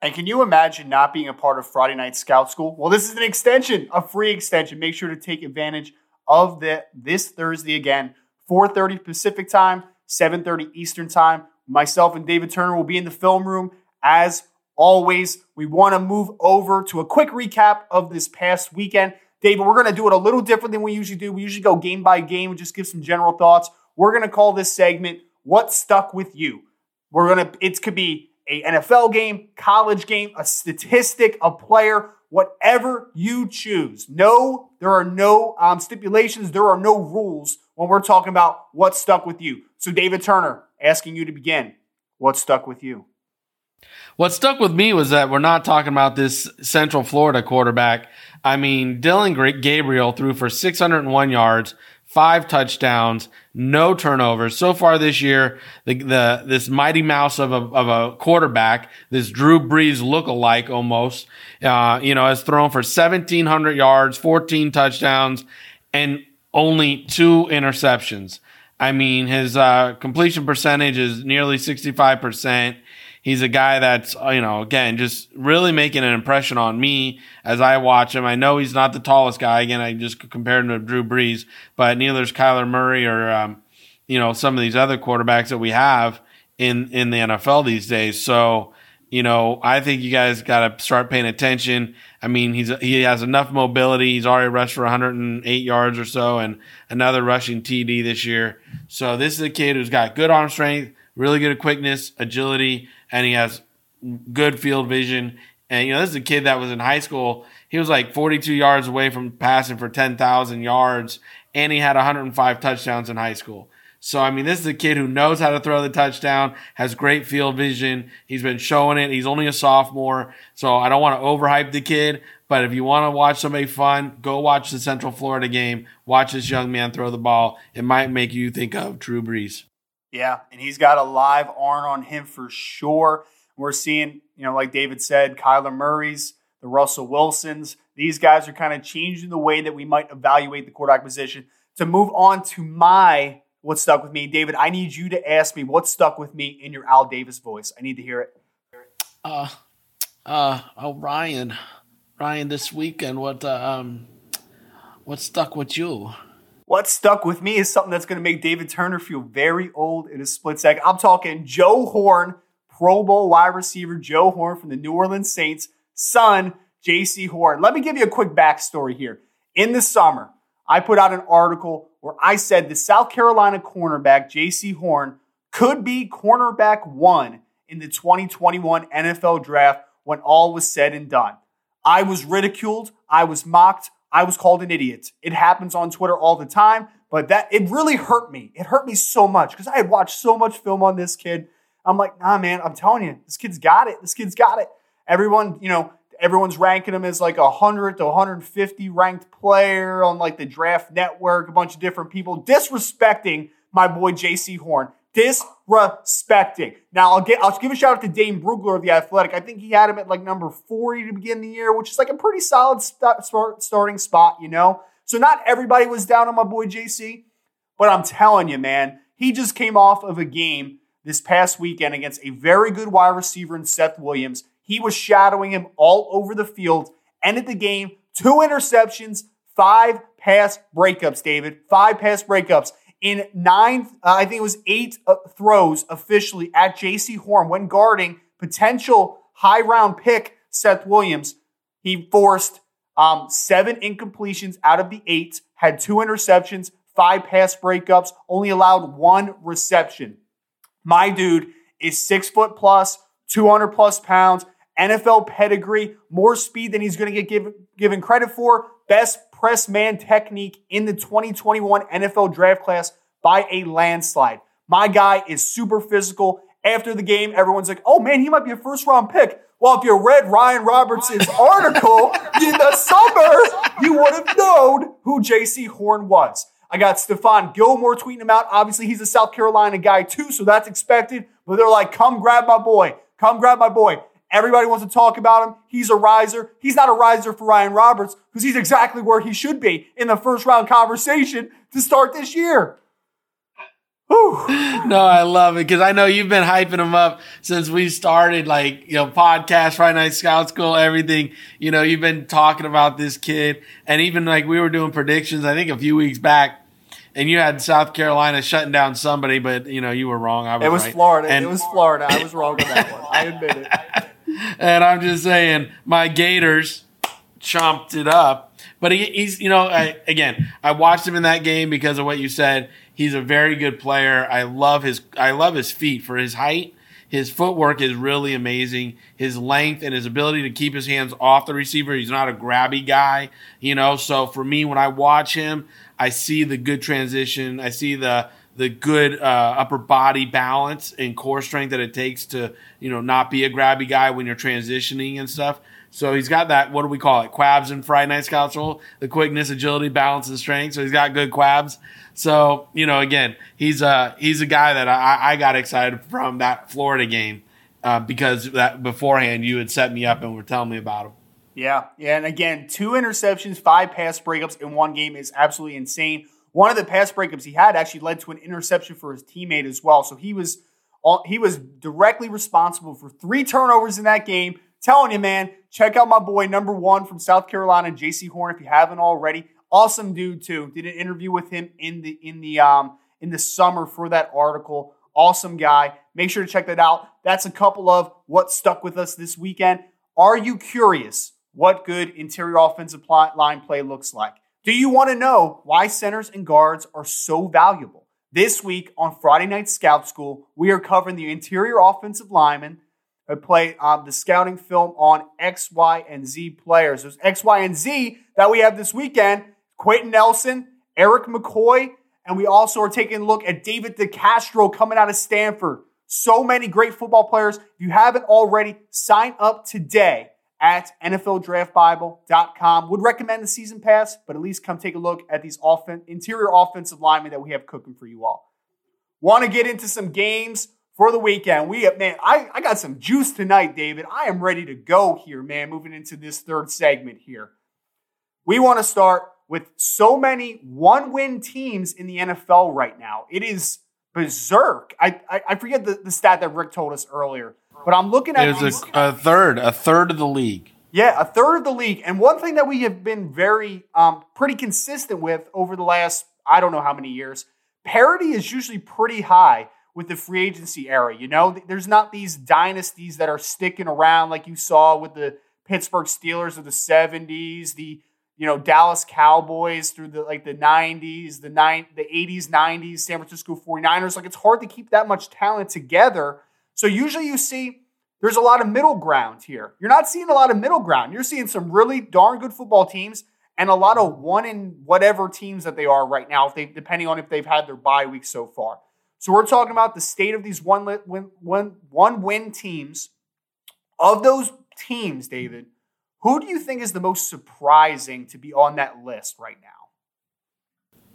And can you imagine not being a part of Friday Night Scout School? Well, this is an extension, a free extension. Make sure to take advantage of the this Thursday again, 4:30 Pacific time, 7:30 Eastern time. Myself and David Turner will be in the film room as always, we want to move over to a quick recap of this past weekend. David, we're going to do it a little different than we usually do. We usually go game by game and just give some general thoughts. We're going to call this segment What Stuck With You. We're going to, it could be a NFL game, college game, a statistic, a player, whatever you choose. No, there are no um, stipulations, there are no rules when we're talking about what stuck with you. So, David Turner, asking you to begin. What stuck with you? What stuck with me was that we're not talking about this Central Florida quarterback. I mean, Dillon Gabriel threw for 601 yards, five touchdowns, no turnovers. So far this year, the, the this mighty mouse of a, of a quarterback, this Drew Brees look-alike almost, uh, you know, has thrown for 1,700 yards, 14 touchdowns, and only two interceptions. I mean, his uh, completion percentage is nearly 65%. He's a guy that's, uh, you know, again, just really making an impression on me as I watch him. I know he's not the tallest guy. Again, I just compared him to Drew Brees, but neither is Kyler Murray or, um, you know, some of these other quarterbacks that we have in, in the NFL these days. So, you know, I think you guys got to start paying attention. I mean, he's he has enough mobility. He's already rushed for 108 yards or so, and another rushing TD this year. So this is a kid who's got good arm strength, really good quickness, agility, and he has good field vision. And you know, this is a kid that was in high school. He was like 42 yards away from passing for 10,000 yards, and he had 105 touchdowns in high school. So, I mean, this is a kid who knows how to throw the touchdown, has great field vision. He's been showing it. He's only a sophomore. So, I don't want to overhype the kid, but if you want to watch somebody fun, go watch the Central Florida game. Watch this young man throw the ball. It might make you think of Drew Brees. Yeah, and he's got a live arm on him for sure. We're seeing, you know, like David said, Kyler Murray's, the Russell Wilsons. These guys are kind of changing the way that we might evaluate the quarterback position. To move on to my what stuck with me, David, I need you to ask me what stuck with me in your Al Davis voice. I need to hear it. Uh, uh, oh, Ryan, Ryan, this weekend, what, uh, um, what stuck with you? What stuck with me is something that's going to make David Turner feel very old in a split second. I'm talking Joe Horn, Pro Bowl wide receiver Joe Horn from the New Orleans Saints, son, JC Horn. Let me give you a quick backstory here. In the summer, I put out an article where I said the South Carolina cornerback, JC Horn, could be cornerback one in the 2021 NFL draft when all was said and done. I was ridiculed. I was mocked. I was called an idiot. It happens on Twitter all the time, but that it really hurt me. It hurt me so much because I had watched so much film on this kid. I'm like, nah, man, I'm telling you, this kid's got it. This kid's got it. Everyone, you know, everyone's ranking him as like a 100 to 150 ranked player on like the draft network, a bunch of different people disrespecting my boy JC Horn disrespecting. Now I'll get I'll give a shout out to Dane Brugler of the Athletic. I think he had him at like number 40 to begin the year, which is like a pretty solid st- starting spot, you know. So not everybody was down on my boy JC, but I'm telling you, man, he just came off of a game this past weekend against a very good wide receiver in Seth Williams. He was shadowing him all over the field. Ended the game, two interceptions, five pass breakups, David. Five pass breakups in nine, uh, I think it was eight uh, throws officially at J.C. Horn when guarding potential high round pick Seth Williams. He forced um, seven incompletions out of the eight, had two interceptions, five pass breakups, only allowed one reception. My dude is six foot plus, 200 plus pounds, NFL pedigree, more speed than he's going to get given, given credit for, best press man technique in the 2021 NFL draft class by a landslide. My guy is super physical. After the game, everyone's like, oh man, he might be a first round pick. Well, if you read Ryan Robertson's article in the summer, you would have known who JC Horn was. I got Stephon Gilmore tweeting him out. Obviously, he's a South Carolina guy too, so that's expected. But they're like, come grab my boy. Come grab my boy. Everybody wants to talk about him. He's a riser. He's not a riser for Ryan Roberts because he's exactly where he should be in the first round conversation to start this year. Whew. No, I love it because I know you've been hyping him up since we started, like, you know, podcast, Friday Night Scout School, everything. You know, you've been talking about this kid. And even like we were doing predictions, I think a few weeks back, and you had South Carolina shutting down somebody, but, you know, you were wrong. I was It was right. Florida. And it was Florida. I was wrong on that one. I admit it. and I'm just saying, my Gators chomped it up. But he, he's, you know, I, again, I watched him in that game because of what you said. He's a very good player. I love his, I love his feet for his height. His footwork is really amazing. His length and his ability to keep his hands off the receiver. He's not a grabby guy, you know. So for me, when I watch him, I see the good transition. I see the the good uh, upper body balance and core strength that it takes to you know not be a grabby guy when you're transitioning and stuff. So he's got that. What do we call it? Quabs and Friday Night Scouts role. The quickness, agility, balance, and strength. So he's got good quabs. So you know, again, he's a he's a guy that I, I got excited from that Florida game uh, because that beforehand you had set me up and were telling me about him. Yeah, yeah, and again, two interceptions, five pass breakups in one game is absolutely insane. One of the pass breakups he had actually led to an interception for his teammate as well. So he was he was directly responsible for three turnovers in that game. Telling you, man, check out my boy number one from South Carolina, J.C. Horn, if you haven't already. Awesome dude too. Did an interview with him in the in the um in the summer for that article. Awesome guy. Make sure to check that out. That's a couple of what stuck with us this weekend. Are you curious what good interior offensive line play looks like? Do you want to know why centers and guards are so valuable? This week on Friday Night Scout School, we are covering the interior offensive linemen who play um, the scouting film on X, Y, and Z players. There's X, Y, and Z that we have this weekend Quenton Nelson, Erik McCoy, and we also are taking a look at David DeCastro coming out of Stanford. So many great football players. If you haven't already, sign up today at NFLDraftBible.com. Would recommend the season pass, but at least come take a look at these offen- interior offensive linemen that we have cooking for you all. Want to get into some games for the weekend? We have, man, I, I got some juice tonight, David. I am ready to go here, man, moving into this third segment here. We want to start with so many one win teams in the NFL right now. It is berserk. I, I, I forget the, the stat that Rick told us earlier but I'm looking at it was a, a, third, a third of the league. Yeah, a third of the league. And one thing that we have been very um, pretty consistent with over the last I don't know how many years, parity is usually pretty high with the free agency era. You know, there's not these dynasties that are sticking around like you saw with the Pittsburgh Steelers of the 70s, the you know Dallas Cowboys through the like the 90s, the nine the 80s, 90s, San Francisco 49ers. Like it's hard to keep that much talent together so usually you see there's a lot of middle ground here. You're not seeing a lot of middle ground. You're seeing some really darn good football teams and a lot of one in whatever teams that they are right now, they depending on if they've had their bye week so far. So we're talking about the state of these one win, one, one win teams. Of those teams, David, who do you think is the most surprising to be on that list right now?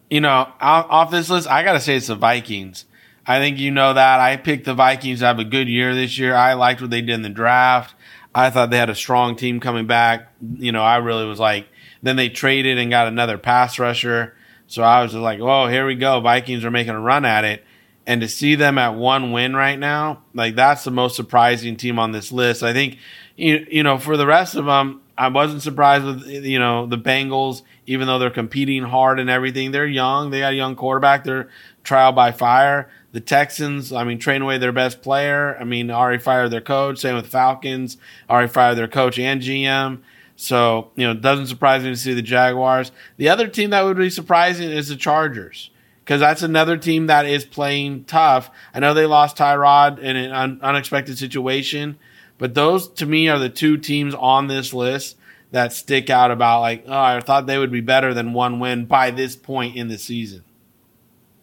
You know, off this list, I got to say it's the Vikings. I think you know that. I picked the Vikings to have a good year this year. I liked what they did in the draft. I thought they had a strong team coming back. You know, I really was like, then they traded and got another pass rusher. So I was just like, oh, here we go. Vikings are making a run at it. And to see them at one win right now, like that's the most surprising team on this list. I think, you, you know, for the rest of them, I wasn't surprised with, you know, the Bengals, even though they're competing hard and everything. They're young. They got a young quarterback. They're trial by fire. The Texans, I mean, train away their best player. I mean, already fired their coach. Same with Falcons, already fired their coach and GM. So, you know, it doesn't surprise me to see the Jaguars. The other team that would be surprising is the Chargers because that's another team that is playing tough. I know they lost Tyrod in an un- unexpected situation, but those to me are the two teams on this list that stick out about like, oh, I thought they would be better than one win by this point in the season.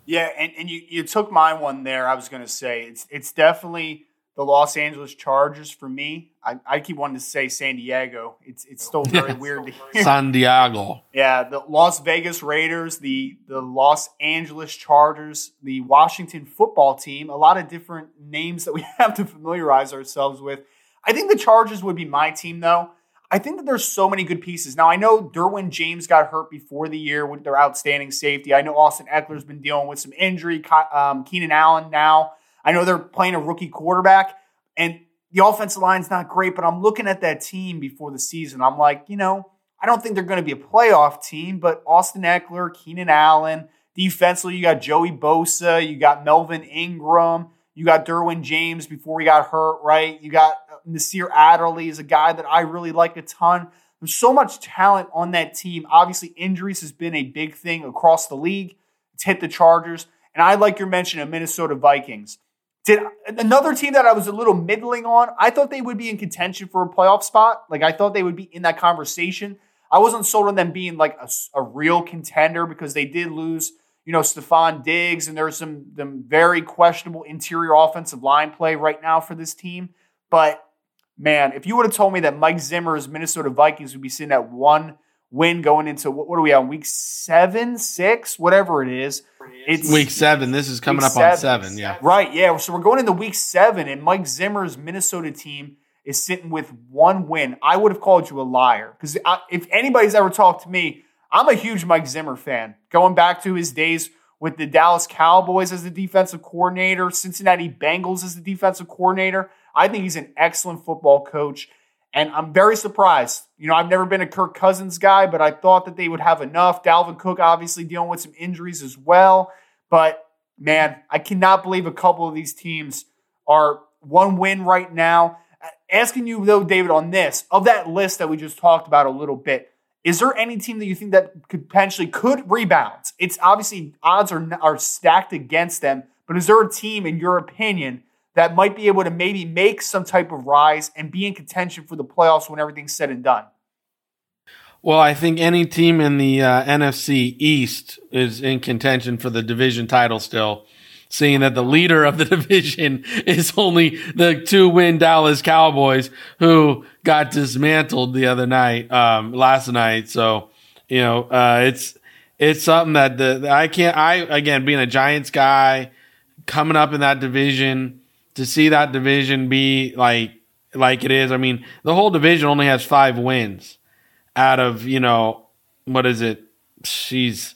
Yeah, and, and you, you took my one there. I was going to say it's it's definitely the Los Angeles Chargers for me. I, I keep wanting to say San Diego. It's it's still very weird to hear. San Diego. Yeah, the Las Vegas Raiders, the the Los Angeles Chargers, the Washington football team. A lot of different names that we have to familiarize ourselves with. I think the Chargers would be my team though. I think that there's so many good pieces. Now, I know Derwin James got hurt before the year with their outstanding safety. I know Austin Ekeler's been dealing with some injury. Um, Keenan Allen now. I know they're playing a rookie quarterback, and the offensive line's not great, but I'm looking at that team before the season. I'm like, you know, I don't think they're going to be a playoff team, but Austin Ekeler, Keenan Allen, defensively, you got Joey Bosa, you got Melvin Ingram, You got Derwin James before he got hurt, right? You got uh, Nasir Adderley is a guy that I really like a ton. There's so much talent on that team. Obviously, injuries has been a big thing across the league. It's hit the Chargers. And I like your mention of Minnesota Vikings. Did another team that I was a little middling on? I thought they would be in contention for a playoff spot. Like I thought they would be in that conversation. I wasn't sold on them being like a, a real contender because they did lose, you know, Stefon Diggs, and there's some, some very questionable interior offensive line play right now for this team. But man, if you would have told me that Mike Zimmer's Minnesota Vikings would be sitting at one win going into what, what are we on week seven, six, whatever it is. It's week seven. This is coming up seven. on seven. Yeah. Right. Yeah. So we're going into week seven, and Mike Zimmer's Minnesota team is sitting with one win. I would have called you a liar because if anybody's ever talked to me, I'm a huge Mike Zimmer fan. Going back to his days with the Dallas Cowboys as the defensive coordinator, Cincinnati Bengals as the defensive coordinator. I think he's an excellent football coach. And I'm very surprised. You know, I've never been a Kirk Cousins guy, but I thought that they would have enough. Dalvin Cook obviously dealing with some injuries as well. But man, I cannot believe a couple of these teams are one win right now. Asking you though, David, on this of that list that we just talked about a little bit, is there any team that you think that could potentially could rebound? It's obviously odds are are stacked against them, but is there a team, in your opinion, that might be able to maybe make some type of rise and be in contention for the playoffs when everything's said and done? Well, I think any team in the uh, NFC East is in contention for the division title still seeing that the leader of the division is only the two win Dallas Cowboys who got dismantled the other night, um, last night. So, you know, uh, it's, it's something that the, I can't, I, again, being a Giants guy coming up in that division to see that division be like, like it is. I mean, the whole division only has five wins out of, you know, what is it? She's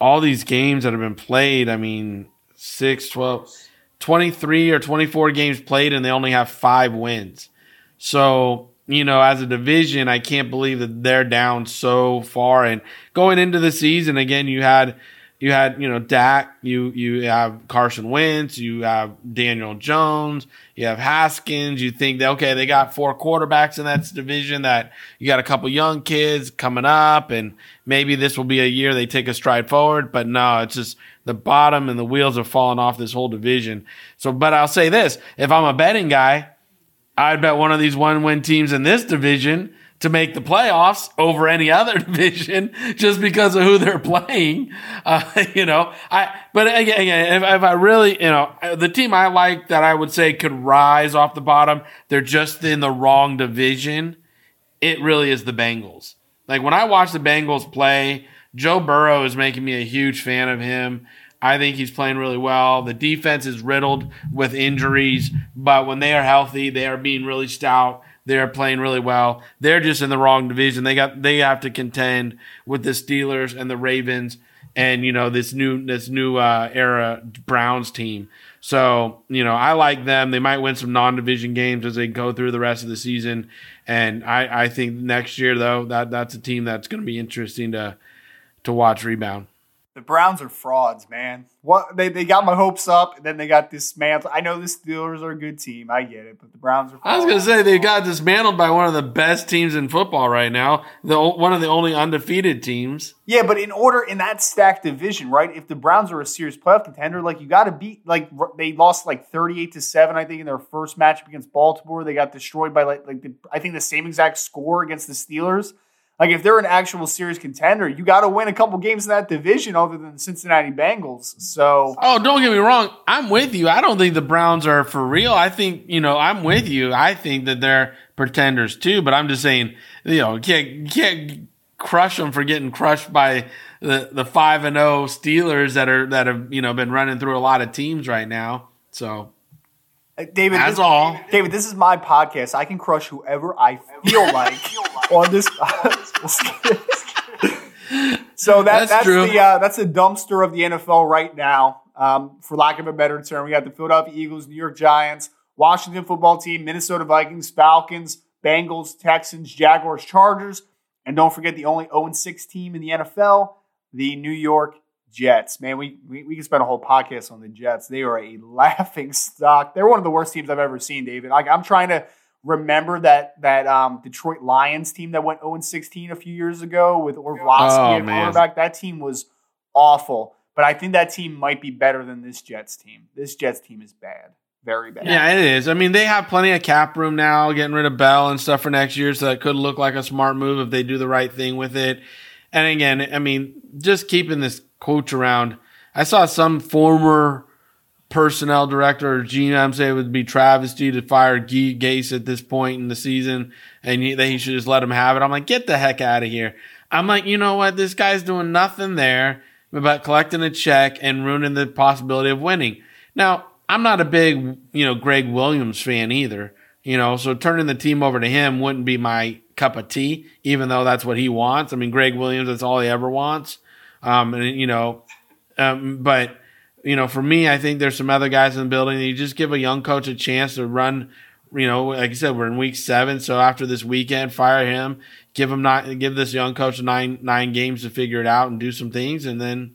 all these games that have been played. I mean, 6, 12, 23 or 24 games played, and they only have five wins. So, you know, as a division, I can't believe that they're down so far. And going into the season, again, you had you had you know Dak, you you have Carson Wentz, you have Daniel Jones, you have Haskins. You think that okay, they got four quarterbacks in that division. That you got a couple young kids coming up, and maybe this will be a year they take a stride forward. But no, it's just the bottom and the wheels are falling off this whole division. So, but I'll say this: if I'm a betting guy, I'd bet one of these one-win teams in this division to make the playoffs over any other division just because of who they're playing. Uh, you know, I, but again, again if, if, I really, you know, the team I like that I would say could rise off the bottom, they're just in the wrong division. It really is the Bengals. Like when I watch the Bengals play, Joe Burrow is making me a huge fan of him. I think he's playing really well. The defense is riddled with injuries, but when they are healthy, they are being really stout. They are playing really well. They're just in the wrong division. They got they have to contend with the Steelers and the Ravens and you know this new this new uh, era Browns team. So you know I like them. They might win some non-division games as they go through the rest of the season. And I, I think next year though that that's a team that's going to be interesting to to watch rebound. The Browns are frauds, man. What they, they got my hopes up, and then they got dismantled. I know the Steelers are a good team, I get it, but the Browns are. Frauds. I was gonna say they got dismantled by one of the best teams in football right now. The one of the only undefeated teams. Yeah, but in order in that stacked division, right? If the Browns are a serious playoff contender, like you got to beat. Like they lost like thirty eight to seven, I think, in their first matchup against Baltimore. They got destroyed by like like the, I think the same exact score against the Steelers. Like if they're an actual serious contender, you got to win a couple games in that division other than the Cincinnati Bengals. So Oh, don't get me wrong. I'm with you. I don't think the Browns are for real. I think, you know, I'm with you. I think that they're pretenders too, but I'm just saying, you know, can't can't crush them for getting crushed by the the 5 and 0 Steelers that are that have, you know, been running through a lot of teams right now. So David, as this, all. David, this is my podcast. I can crush whoever I feel like on this. so that, that's, that's the uh, that's the dumpster of the NFL right now. Um, for lack of a better term, we got the Philadelphia Eagles, New York Giants, Washington Football Team, Minnesota Vikings, Falcons, Bengals, Texans, Jaguars, Chargers, and don't forget the only 0 6 team in the NFL, the New York Jets. Man, we, we we can spend a whole podcast on the Jets. They are a laughing stock. They're one of the worst teams I've ever seen, David. Like I'm trying to remember that that um, Detroit Lions team that went 0 16 a few years ago with Orlovsky Oh, at quarterback. That team was awful. But I think that team might be better than this Jets team. This Jets team is bad. Very bad. Yeah, it is. I mean, they have plenty of cap room now, getting rid of Bell and stuff for next year, so that could look like a smart move if they do the right thing with it. And again, I mean, just keeping this coach around. I saw some former personnel director or GM say it would be travesty to fire G- Gase at this point in the season, and he, that he should just let him have it. I'm like, get the heck out of here. I'm like, you know what? This guy's doing nothing there but collecting a check and ruining the possibility of winning. Now, I'm not a big, you know, Gregg Williams fan either. You know, so turning the team over to him wouldn't be my cup of tea, even though that's what he wants. I mean, Gregg Williams, that's all he ever wants. Um, and you know, um, but you know, for me, I think there's some other guys in the building. You just give a young coach a chance to run. You know, like I said, we're in week seven, so after this weekend, fire him. Give him not give this young coach nine nine games to figure it out and do some things, and then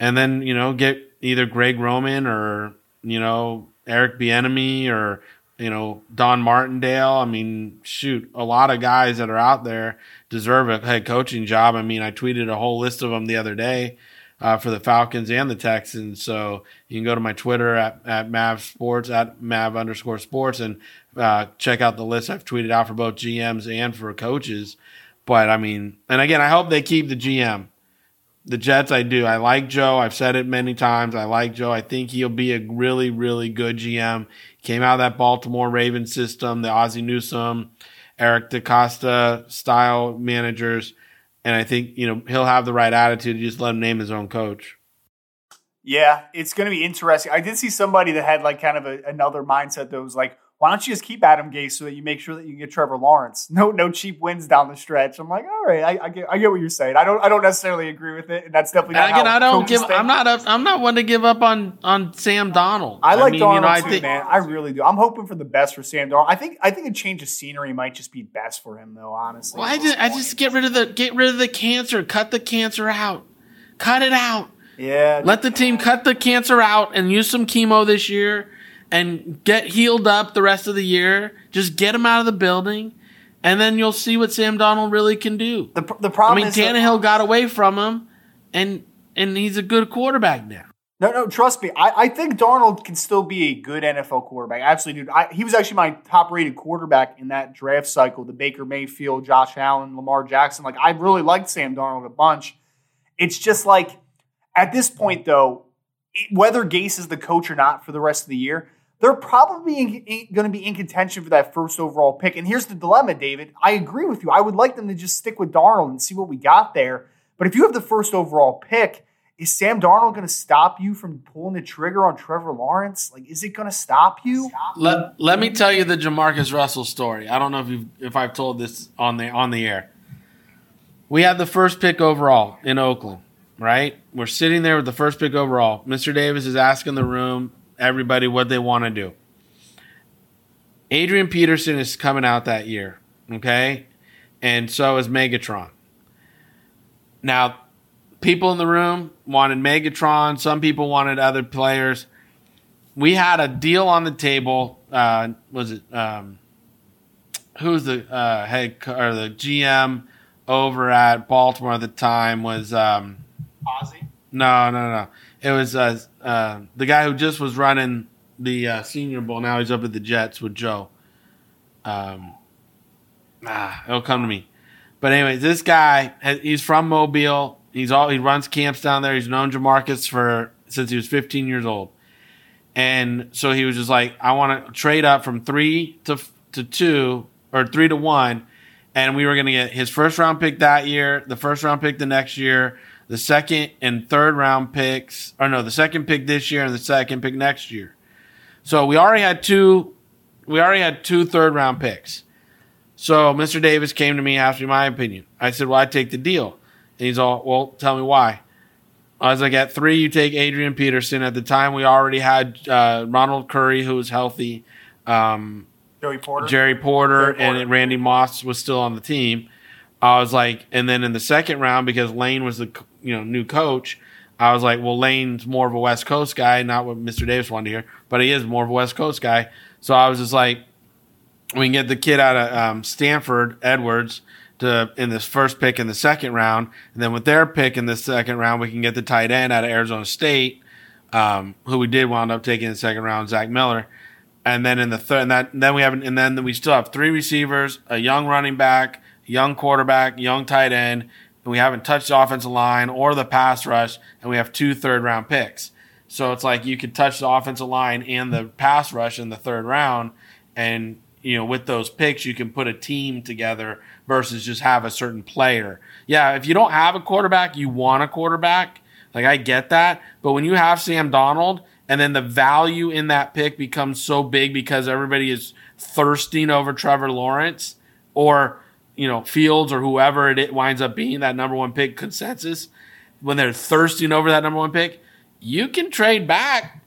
and then you know get either Greg Roman or you know Eric Bieniemy or you know Don Martindale. I mean, shoot, a lot of guys that are out there deserve a head coaching job. I mean, I tweeted a whole list of them the other day uh, for the Falcons and the Texans. So you can go to my Twitter at, at Mav Sports at Mav underscore Sports and uh, check out the list I've tweeted out for both GMs and for coaches. But I mean, and again, I hope they keep the GM. The Jets, I do. I like Joe. I've said it many times. I like Joe. I think he'll be a really, really good GM. Came out of that Baltimore Ravens system, the Ozzie Newsome, Eric DeCosta style managers. And I think, you know, he'll have the right attitude to just let him name his own coach. Yeah, it's going to be interesting. I did see somebody that had like kind of a, another mindset that was like, why don't you just keep Adam Gase so that you make sure that you get Trevor Lawrence? No, no cheap wins down the stretch. I'm like, all right, I, I get, I get what you're saying. I don't, I don't necessarily agree with it, and that's definitely not again, how I don't give. Think. I'm not up. I'm not one to give up on on Sam Donald. I like mean, Darnold you know, I too, think, man. I really do. I'm hoping for the best for Sam Donald. I think, I think a change of scenery might just be best for him, though. Honestly, Well, I just, I just get rid of the get rid of the cancer. Cut the cancer out. Cut it out. yeah. Let the team cut the cancer out and use some chemo this year and get healed up the rest of the year. Just get him out of the building, and then you'll see what Sam Donald really can do. the, the I mean, Tannehill got away from him, and and he's a good quarterback now. No, no, trust me. I, I think Darnold can still be a good NFL quarterback. Absolutely do. I, he was actually my top rated quarterback in that draft cycle. The Baker Mayfield, Josh Allen, Lamar Jackson. Like I really liked Sam Darnold a bunch. It's just like at this point, though, whether Gase is the coach or not for the rest of the year, they're probably going to be in contention for that first overall pick. And here's the dilemma, David. I agree with you. I would like them to just stick with Darnold and see what we got there. But if you have the first overall pick, is Sam Darnold going to stop you from pulling the trigger on Trevor Lawrence? Like, is it going to stop you? Let Let me tell you the Jamarcus Russell story. I don't know if you if I've told this on the on the air. We had the first pick overall in Oakland, right? We're sitting there with the first pick overall. Mr. Davis is asking the room, everybody, what they want to do. Adrian Peterson is coming out that year, okay? And so is Megatron. Now, people in the room wanted Megatron. Some people wanted other players. We had a deal on the table. Uh, was it um, who's the uh, head or the GM over at Baltimore at the time was um, Ozzie? no no no it was uh, uh, the guy who just was running the uh, Senior Bowl. Now he's up at the Jets with Joe. Um, ah, it'll come to me. But anyways, this guy he's from Mobile. He's all he runs camps down there. He's known Jamarcus for since he was 15 years old, and so he was just like, I want to trade up from three to to two or three to one, and we were going to get his first round pick that year, the first round pick the next year, the second and third round picks, or no, the second pick this year and the second pick next year. So we already had two, we already had two third round picks. So Mr. Davis came to me, asked me my opinion. I said, "Well, I take the deal." And he's all, "Well, tell me why." I was like, "At three, you take Adrian Peterson." At the time, we already had uh, Ronald Curry, who was healthy. Um, Joey Porter? Jerry Porter, Jerry Porter. and Randy Moss was still on the team. I was like, and then in the second round, because Lane was the you know new coach, I was like, well, Lane's more of a West Coast guy, not what Mr. Davis wanted to hear, but he is more of a West Coast guy. So I was just like, we can get the kid out of um, Stanford, Edwards, to in this first pick in the second round, and then with their pick in the second round, we can get the tight end out of Arizona State, um, who we did wound up taking in the second round, Zach Miller, and then in the third, and that then we have, and then we still have three receivers, a young running back, young quarterback, young tight end, and we haven't touched the offensive line or the pass rush, and we have two third round picks. So it's like you could touch the offensive line and the pass rush in the third round, and you know with those picks you can put a team together versus just have a certain player. Yeah, if you don't have a quarterback, you want a quarterback. Like I get that, but when you have Sam Darnold and then the value in that pick becomes so big because everybody is thirsting over Trevor Lawrence or you know Fields or whoever it winds up being that number one pick consensus when they're thirsting over that number one pick, you can trade back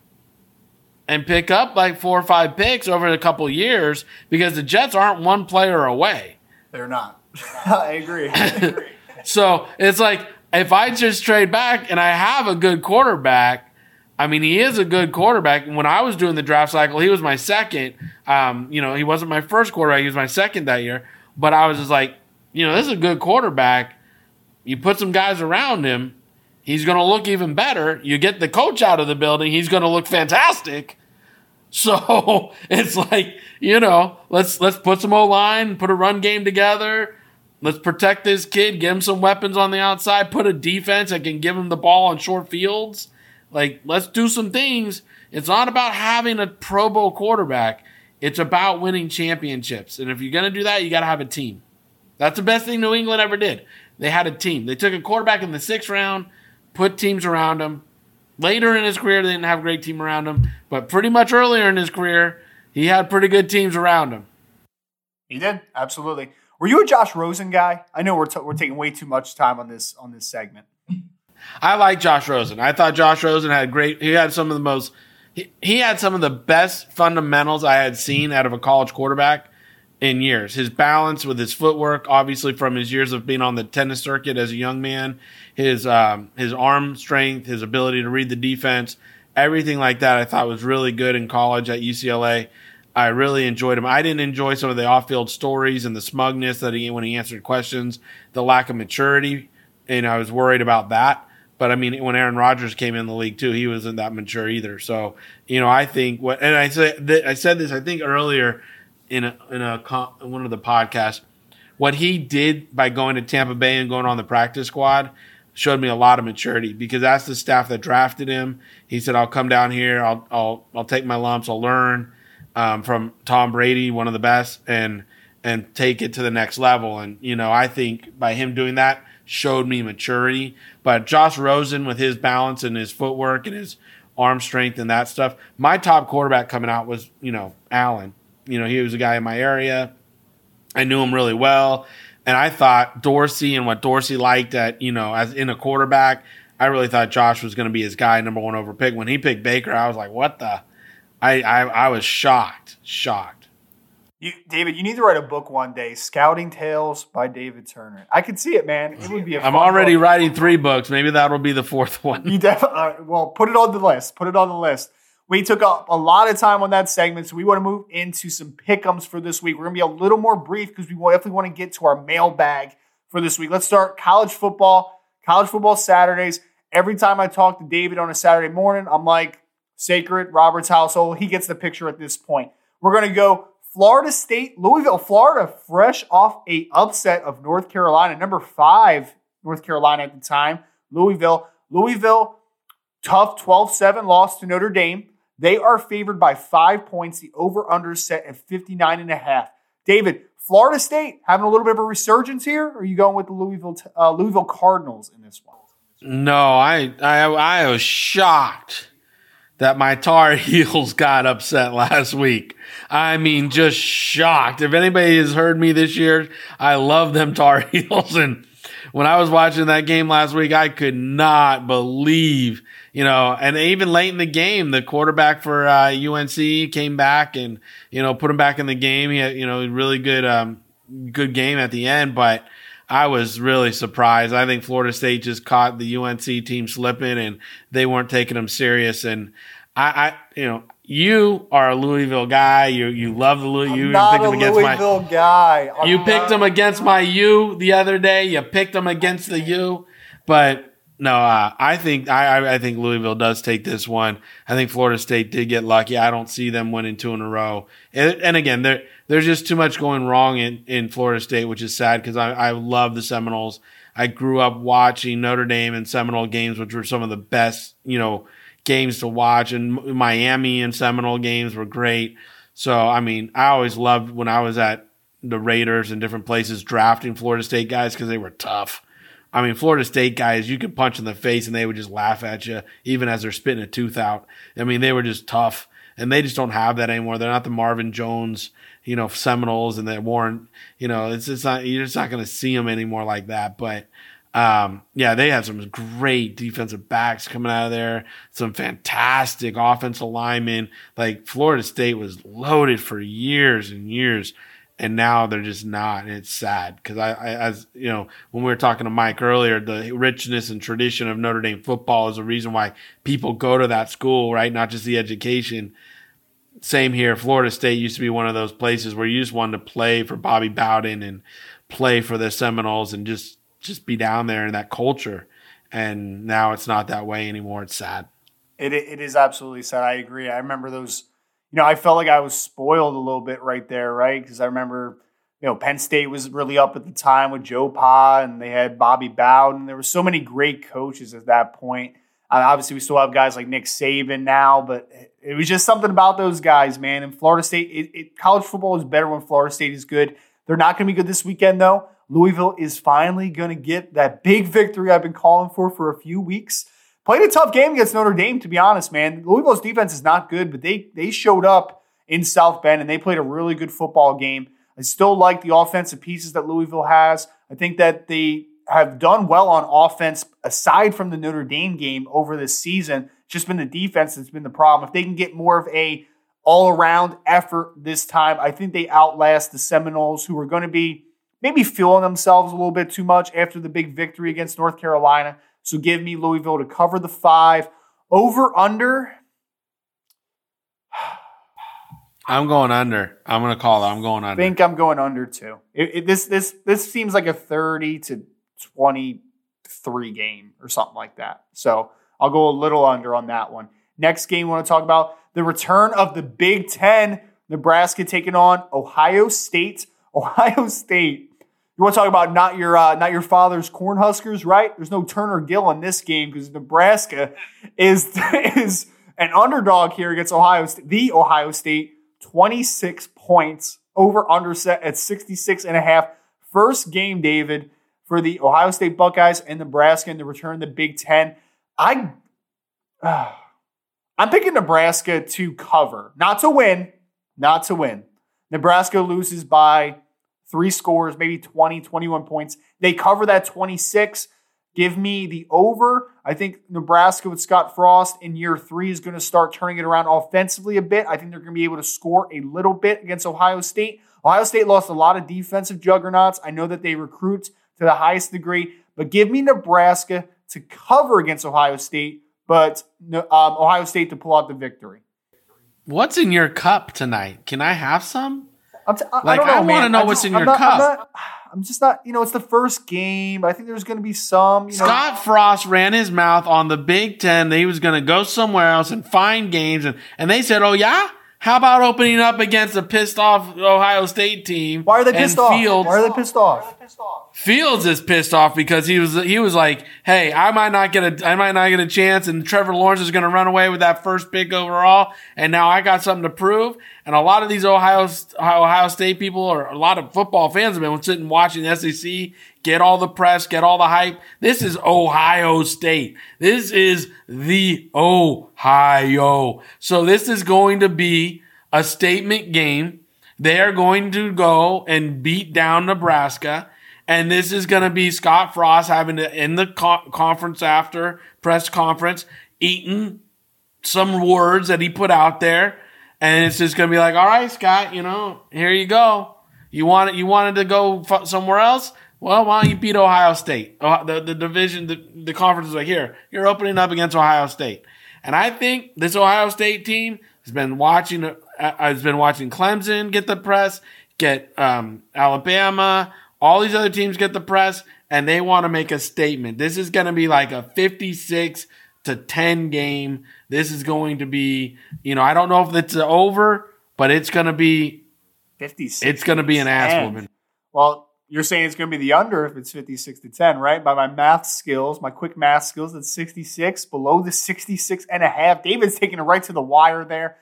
and pick up like four or five picks over a couple years because the Jets aren't one player away. They're not. I agree. I agree. so it's like if I just trade back and I have a good quarterback, I mean, he is a good quarterback. When I was doing the draft cycle, he was my second. Um, you know, he wasn't my first quarterback; he was my second that year. But I was just like, you know, this is a good quarterback. You put some guys around him, he's going to look even better. You get the coach out of the building, he's going to look fantastic. So it's like, you know, let's let's put some O line, put a run game together. Let's protect this kid, give him some weapons on the outside, put a defense that can give him the ball on short fields. Like, let's do some things. It's not about having a Pro Bowl quarterback. It's about winning championships. And if you're going to do that, you got to have a team. That's the best thing New England ever did. They had a team. They took a quarterback in the sixth round, put teams around him, Later in his career, they didn't have a great team around him, but pretty much earlier in his career, he had pretty good teams around him. He did absolutely. Were you a Josh Rosen guy? I know we're t- we're taking way too much time on this on this segment. I like Josh Rosen. I thought Josh Rosen had great. He had some of the most. He, had some of the best fundamentals I had seen out of a college quarterback in years. His balance with his footwork, obviously from his years of being on the tennis circuit as a young man, his um, his arm strength, his ability to read the defense, everything like that, I thought was really good in college at UCLA. I really enjoyed him. I didn't enjoy some of the off-field stories and the smugness that he when he answered questions, the lack of maturity, and I was worried about that. But I mean, when Aaron Rodgers came in the league too, he wasn't that mature either. So you know, I think what, and I said I said this I think earlier in a in a one of the podcasts. What he did by going to Tampa Bay and going on the practice squad showed me a lot of maturity because that's the staff that drafted him. He said, "I'll come down here. I'll I'll I'll take my lumps. I'll learn um, from Tom Brady, one of the best, and and take it to the next level." And you know, I think by him doing that showed me maturity. But Josh Rosen with his balance and his footwork and his arm strength and that stuff, my top quarterback coming out was you know Allen. You know, he was a guy in my area. I knew him really well. And I thought Dorsey and what Dorsey liked at, you know, as in a quarterback, I really thought Josh was going to be his guy, number one over pick. When he picked Baker, I was like, what the? I, I, I was shocked, shocked. You, David, you need to write a book one day, Scouting Tales by David Turner. I could see it, man. It would be. i I'm already book. writing three books. Maybe that'll be the fourth one. You definitely. Uh, well, put it on the list. Put it on the list. We took up a lot of time on that segment, so we want to move into some pickums for this week. We're going to be a little more brief because we definitely want to get to our mailbag for this week. Let's start college football. College football Saturdays. Every time I talk to David on a Saturday morning, I'm like, sacred, Robert's household. He gets the picture at this point. We're going to go Florida State, Louisville, Florida, fresh off a upset of North Carolina, number five, North Carolina at the time. Louisville, Louisville, tough 12 7 loss to Notre Dame. They are favored by five points. The over under set at 59 and a half. David, Florida State having a little bit of a resurgence here? Are you going with the Louisville uh, Louisville Cardinals in this one? No, I, I I was shocked that my Tar Heels got upset last week. I mean, just shocked. If anybody has heard me this year, I love them Tar Heels. And when I was watching that game last week, I could not believe you know, and even late in the game, the quarterback for uh, UNC came back and you know put him back in the game. He had you know really good um, good game at the end, but I was really surprised. I think Florida State just caught the UNC team slipping and they weren't taking them serious. And I, I you know, you are a Louisville guy. You you love the Louisville. You not picked a against Louisville my, guy. I'm You picked them against my U the other day. You picked them against the U, but no, uh, I think I, I- I think Louisville does take this one. I think Florida State did get lucky. I don't see them winning two in a row. And, and again, there there's just too much going wrong in, in Florida State, which is sad because I, I love the Seminoles. I grew up watching Notre Dame and Seminole games, which were some of the best, you know, games to watch. And Miami and Seminole games were great. So, I mean, I always loved when I was at the Raiders and different places drafting Florida State guys because they were tough. I mean, Florida State guys, you could punch in the face and they would just laugh at you, even as they're spitting a tooth out. I mean, they were just tough, and they just don't have that anymore. They're not the Marvin Jones, you know, Seminoles and the Warren. You know, it's just not you're just not going to see them anymore like that. But um, yeah, they have some great defensive backs coming out of there, some fantastic offensive linemen. Like Florida State was loaded for years and years and now they're just not. And it's sad because I, I, as you know, when we were talking to Mike earlier, the richness and tradition of Notre Dame football is the reason why people go to that school, right? Not just the education. Same here. Florida State used to be one of those places where you just wanted to play for Bobby Bowden and play for the Seminoles and just just be down there in that culture. And now it's not that way anymore. It's sad. It, it is absolutely sad. I agree. I remember those, you know, I felt like I was spoiled a little bit right there, right? Because I remember, you know, Penn State was really up at the time with Joe Pa and they had Bobby Bowden. There were so many great coaches at that point. Uh, obviously, we still have guys like Nick Saban now, but it was just something about those guys, man. And Florida State, it, it, college football is better when Florida State is good. They're not going to be good this weekend, though. Louisville is finally going to get that big victory I've been calling for for a few weeks. Played a tough game against Notre Dame, to be honest, man. Louisville's defense is not good, but they they showed up in South Bend and they played a really good football game. I still like the offensive pieces that Louisville has. I think that they have done well on offense aside from the Notre Dame game over this season. It's just been the defense that's been the problem. If they can get more of a all-around effort this time, I think they outlast the Seminoles, who are going to be maybe feeling themselves a little bit too much after the big victory against North Carolina. So give me Louisville to cover the five. Over under. I'm going under. I'm going to call it. I'm going I under. think I'm going under too. It, it- this this this seems like a 30 to 23 game or something like that. So I'll go a little under on that one. Next game we want to talk about the return of the Big Ten. Nebraska taking on Ohio State. Ohio State. You want to talk about not your uh, not your father's Cornhuskers, right? There's no Turner Gill in this game because Nebraska is is an underdog here against Ohio State. The Ohio State 26 points over under set at 66 and a half. First game, David, for the Ohio State Buckeyes and Nebraska to return the Big Ten. I, uh, I'm picking Nebraska to cover, not to win, not to win. Nebraska loses by three scores, maybe 20, 21 points. They cover that 26. Give me the over. I think Nebraska with Scott Frost in year three is going to start turning it around offensively a bit. I think they're going to be able to score a little bit against Ohio State. Ohio State lost a lot of defensive juggernauts. I know that they recruit to the highest degree, but give me Nebraska to cover against Ohio State, but um, Ohio State to pull out the victory. What's in your cup tonight? Can I have some? I'm t- I, Like, I wanna know I what's just- in I'm your not- I'm, not- I'm just not, you know, it's the first game. I think there's going to be some, you know. Scott Frost ran his mouth on the Big Ten that he was going to go somewhere else and find games, and, and they said, "Oh yeah, how about opening up against a pissed off Ohio State team?" Why are they pissed off? Fields, Why are they pissed off? Fields is pissed off because he was he was like, "Hey, I might not get a I might not get a chance, and Trevor Lawrence is going to run away with that first pick overall, and now I got something to prove." And a lot of these Ohio Ohio State people, or a lot of football fans, have been sitting watching the SEC get all the press, get all the hype. This is Ohio State. This is the Ohio. So this is going to be a statement game. They are going to go and beat down Nebraska. And this is going to be Scott Frost having to, in the co- conference after press conference, eating some words that he put out there. And it's just going to be like, all right, Scott, you know, here you go. You wanted, you wanted to go f- somewhere else? Well, why don't you beat Ohio State? Oh, the, the division, the, the conference is like, here, you're opening up against Ohio State. And I think this Ohio State team has been watching, uh, has been watching Clemson get the press, get um, Alabama, all these other teams get the press, and they want to make a statement. This is going to be like a 56 to 10 game. This is going to be, you know, I don't know if it's over, but it's going to be 56. It's going to be an ass woman. Well, you're saying it's going to be the under if it's 56 to 10, right? By my math skills, my quick math skills, that's 66, below the 66 and a half. David's taking it right to the wire there.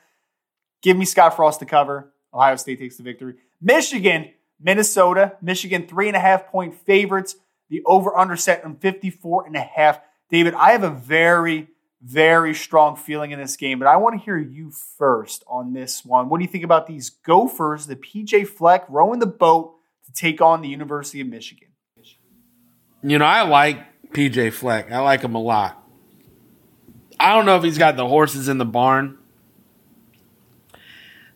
Give me Scott Frost to cover. Ohio State takes the victory. Michigan, Minnesota. Michigan, three and a half point favorites. The over under set on 54 and a half. David, I have a very, very strong feeling in this game, but I want to hear you first on this one. What do you think about these Gophers, the PJ Fleck rowing the boat? To take on the University of Michigan? You know, I like PJ Fleck. I like him a lot. I don't know if he's got the horses in the barn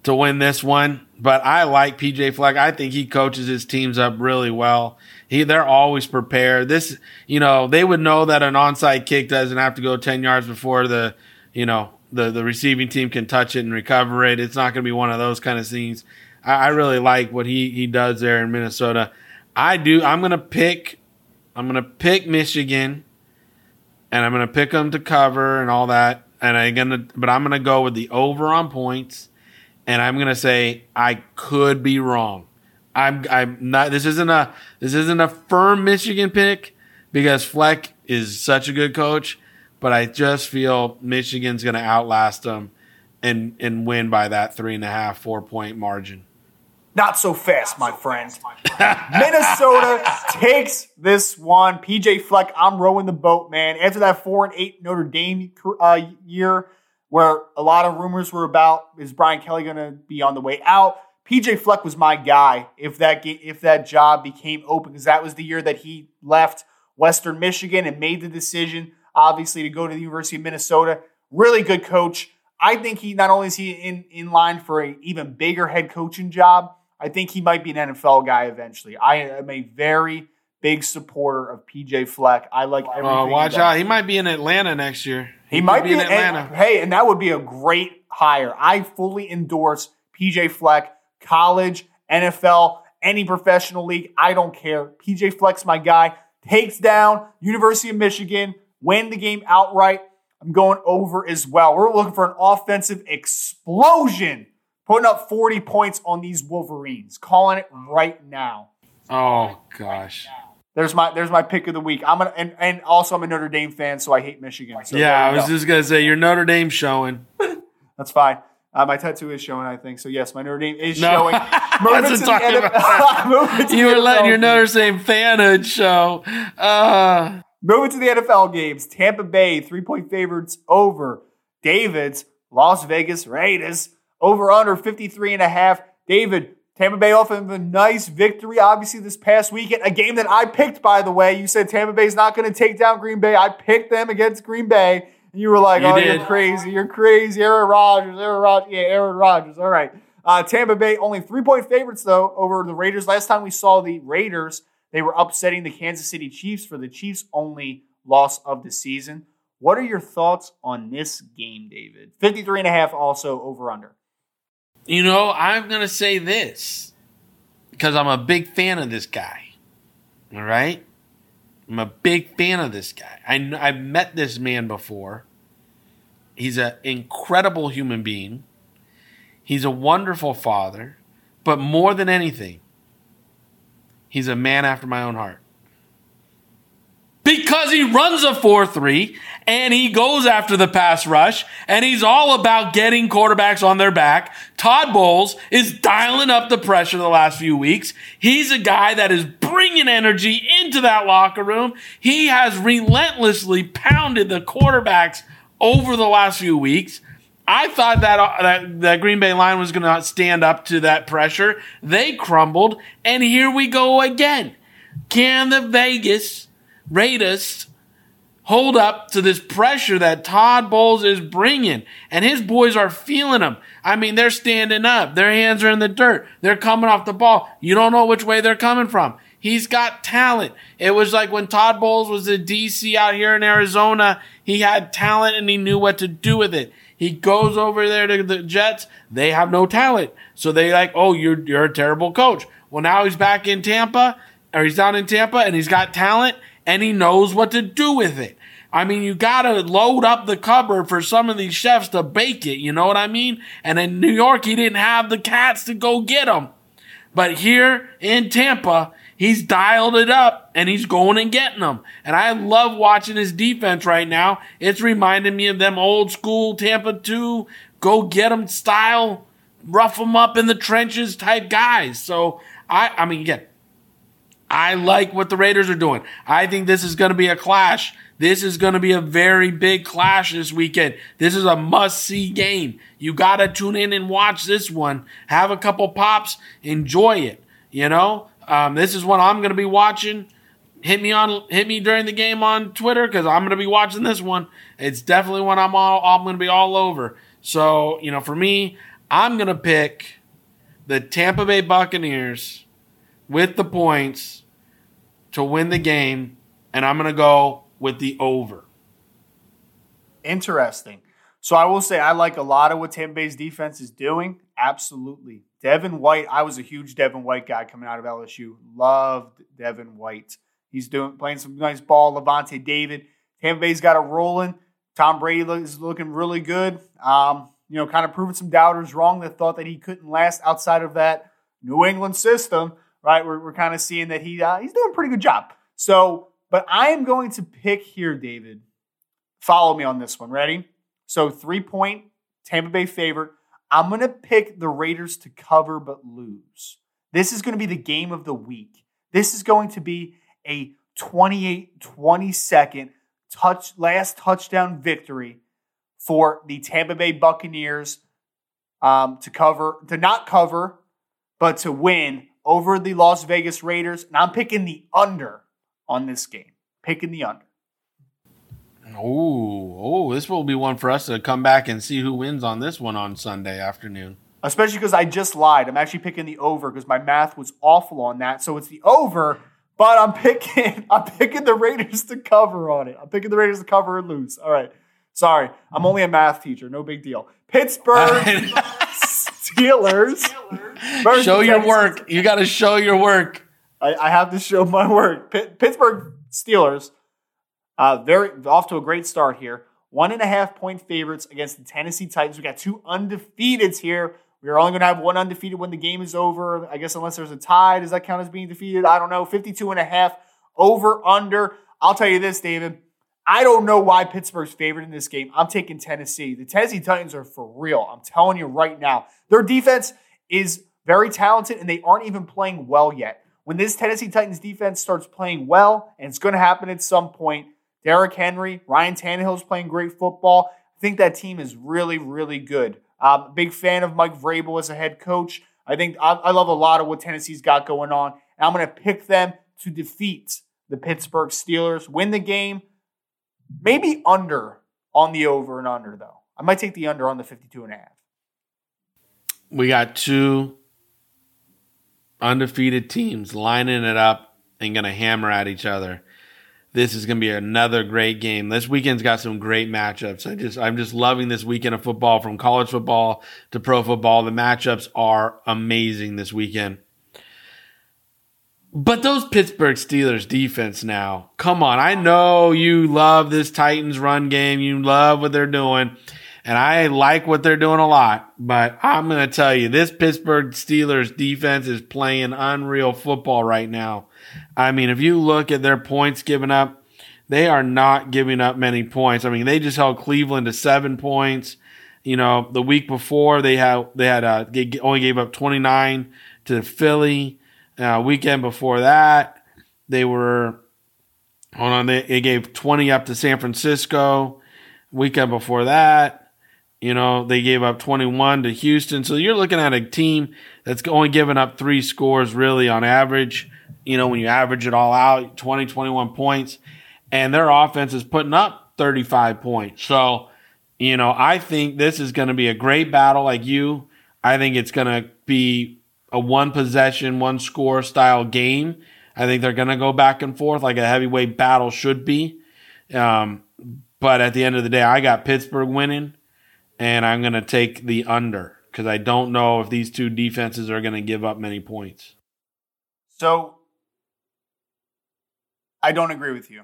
to win this one, but I like PJ Fleck. I think he coaches his teams up really well. He they're always prepared. This, you know, they would know that an onside kick doesn't have to go 10 yards before the, you know, the the receiving team can touch it and recover it. It's not going to be one of those kind of scenes. I, I really like what he he does there in Minnesota. I do. I'm gonna pick. I'm gonna pick Michigan, and I'm gonna pick them to cover and all that. And I'm gonna, but I'm gonna go with the over on points, and I'm gonna say I could be wrong. I'm I'm not. This isn't a this isn't a firm Michigan pick because Fleck is such a good coach, but I just feel Michigan's gonna outlast them and and win by that three and a half four point margin. Not so fast, my friend. Minnesota takes this one. PJ Fleck, I'm rowing the boat, man. After that four and eight Notre Dame uh, year, where a lot of rumors were about is Brian Kelly going to be on the way out. PJ Fleck was my guy if that if that job became open because that was the year that he left Western Michigan and made the decision, obviously, to go to the University of Minnesota. Really good coach. I think he not only is he in in line for an even bigger head coaching job I think he might be an NFL guy eventually. I am a very big supporter of PJ Fleck. I like everything. Oh, watch out! He might be in Atlanta next year. He, he might be in Atlanta. And, hey, and that would be a great hire. I fully endorse PJ Fleck, college, NFL, any professional league. I don't care. PJ Fleck's my guy. Takes down University of Michigan, win the game outright. I'm going over as well. We're looking for an offensive explosion putting up 40 points on these Wolverines. Calling it right now. Oh gosh. There's my there's my pick of the week. I'm gonna and, and also I'm a Notre Dame fan, so I hate Michigan. So yeah, I was go. just gonna say your Notre Dame showing. That's fine. Uh, my tattoo is showing, I think. So yes, my Notre Dame is no. showing. Moving to talking about you were letting your Notre Dame fanhood show. Uh. Moving to the NFL games. Tampa Bay, three point favorites over. David's Las Vegas Raiders over under 53 and a half. David, Tampa Bay off of a nice victory, obviously, this past weekend. A game that I picked, by the way. You said Tampa Bay's not going to take down Green Bay. I picked them against Green Bay. And you were like, you oh, did. you're crazy. You're crazy. Aaron Rodgers, Aaron Rodgers. Yeah, Aaron Rodgers. All right. Uh, Tampa Bay, only three point favorites, though, over the Raiders. Last time we saw the Raiders, they were upsetting the Kansas City Chiefs for the Chiefs' only loss of the season. What are your thoughts on this game, David? 53 and a half also over under. You know, I'm going to say this because I'm a big fan of this guy. All right? I'm a big fan of this guy. I, I've met this man before. He's an incredible human being. He's a wonderful father. But more than anything, he's a man after my own heart because he runs a 4-3 and he goes after the pass rush and he's all about getting quarterbacks on their back. Todd Bowles is dialing up the pressure the last few weeks. He's a guy that is bringing energy into that locker room. He has relentlessly pounded the quarterbacks over the last few weeks. I thought that uh, that, that Green Bay line was going to stand up to that pressure. They crumbled and here we go again. Can the Vegas Raiders hold up to this pressure that Todd Bowles is bringing. And his boys are feeling him. I mean, they're standing up. Their hands are in the dirt. They're coming off the ball. You don't know which way they're coming from. He's got talent. It was like when Todd Bowles was in DC out here in Arizona, he had talent and he knew what to do with it. He goes over there to the Jets. They have no talent. So they like, oh, you're, you're a terrible coach. Well, now he's back in Tampa or he's down in Tampa and he's got talent and he knows what to do with it. I mean, you gotta load up the cupboard for some of these chefs to bake it. You know what I mean? And in New York, he didn't have the cats to go get them. But here in Tampa, he's dialed it up and he's going and getting them. And I love watching his defense right now. It's reminding me of them old school Tampa 2 go get them style, rough them up in the trenches type guys. So I, I mean, again, I like what the Raiders are doing. I think this is going to be a clash. This is going to be a very big clash this weekend. This is a must see game. You got to tune in and watch this one. Have a couple pops, enjoy it. You know, um, this is what I'm going to be watching. Hit me on, hit me during the game on Twitter because I'm going to be watching this one. It's definitely one I'm all, I'm going to be all over. So you know, for me, I'm going to pick the Tampa Bay Buccaneers with the points to win the game, and I'm going to go with the over. Interesting. So I will say I like a lot of what Tampa Bay's defense is doing. Absolutely. Devin White, I was a huge Devin White guy coming out of LSU. Loved Devin White. He's doing playing some nice ball. Lavonte David. Tampa Bay's got it rolling. Tom Brady is looking really good. Um, you know, kind of proving some doubters wrong that thought that he couldn't last outside of that New England system, right? We're, we're kind of seeing that he uh, he's doing a pretty good job. So, but I am going to pick here, David. Follow me on this one. Ready? So three point Tampa Bay favorite. I'm going to pick the Raiders to cover but lose. This is going to be the game of the week. This is going to be a 28 22nd touch last touchdown victory for the Tampa Bay Buccaneers um, to cover to not cover but to win over the Las Vegas Raiders and I'm picking the under on this game. Picking the under. Oh, oh, this will be one for us to come back and see who wins on this one on Sunday afternoon. Especially because I just lied. I'm actually picking the over because my math was awful on that. So it's the over, but I'm picking I'm picking the Raiders to cover on it. I'm picking the Raiders to cover and lose. All right. Sorry. I'm only a math teacher. No big deal. Pittsburgh Steelers. show your work. You got to show your work. I, I, have to show my work. Pittsburgh Steelers uh, very off to a great start here. One and a half point favorites against the Tennessee Titans. We got two undefeateds here. We're only going to have one undefeated when the game is over. I guess unless there's a tie. Does that count as being defeated? I don't know. 52 and a half over under. I'll tell you this, David. I don't know why Pittsburgh's favored in this game. I'm taking Tennessee. The Tennessee Titans are for real. I'm telling you right now. Their defense is very talented and they aren't even playing well yet. When this Tennessee Titans defense starts playing well, and it's going to happen at some point, Derrick Henry, Ryan Tannehill's playing great football. I think that team is really, really good. Um, big fan of Mike Vrabel as a head coach. I think I, I love a lot of what Tennessee's got going on. And I'm going to pick them to defeat the Pittsburgh Steelers, win the game, maybe under on the over and under, though. I might take the under on the 52 and a half. We got two undefeated teams lining it up and going to hammer at each other this is going to be another great game. This weekend's got some great matchups. I just, I'm just loving this weekend of football from college football to pro football. The matchups are amazing this weekend. But those Pittsburgh Steelers defense now, come on. I know you love this Titans run game. You love what they're doing. And I like what they're doing a lot, but I'm going to tell you, this Pittsburgh Steelers defense is playing unreal football right now. I mean, if you look at their points given up, they are not giving up many points. I mean, they just held Cleveland to seven points. You know, the week before they had they had uh, they only gave up 29 to Philly. Uh, weekend before that, they were hold on. They, they gave 20 up to San Francisco. Weekend before that, you know, they gave up 21 to Houston. So you're looking at a team that's only giving up three scores really on average you know, when you average it all out, 20, 21 points, and their offense is putting up 35 points. So, you know, I think this is going to be a great battle like you. I think it's going to be a one possession, one score style game. I think they're going to go back and forth like a heavyweight battle should be. Um, but at the end of the day, I got Pittsburgh winning, and I'm going to take the under because I don't know if these two defenses are going to give up many points. So I don't agree with you.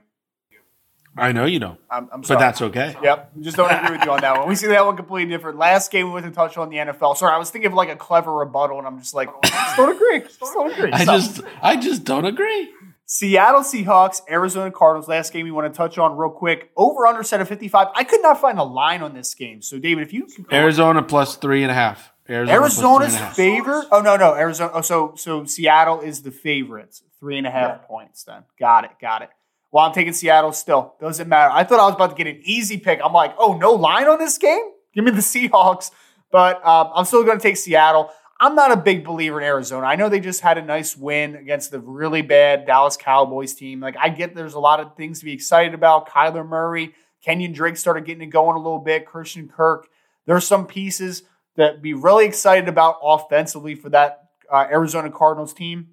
I know you don't, I'm, I'm but sorry. that's okay. Yep, just don't agree with you on that one. We see that one completely different. Last game we went to touch on the NFL. Sorry, I was thinking of like a clever rebuttal, and I'm just like, just don't agree. Just don't agree. I just, I just don't agree. Seattle Seahawks, Arizona Cardinals. Last game we want to touch on real quick. Over under set of 55. I could not find a line on this game. So, David, if you can Arizona plus three and a half. Arizona Arizona's three and a half. favorite. Oh no, no, Arizona. Oh, so so Seattle is the favorites. Three and a half points. Then got it, got it. Well, I'm taking Seattle still. Doesn't matter. I thought I was about to get an easy pick. I'm like, oh, no line on this game. Give me the Seahawks. But um, I'm still going to take Seattle. I'm not a big believer in Arizona. I know they just had a nice win against the really bad Dallas Cowboys team. Like I get there's a lot of things to be excited about. Kyler Murray, Kenyon Drake started getting it going a little bit. Christian Kirk. There's some pieces that be really excited about offensively for that uh, Arizona Cardinals team.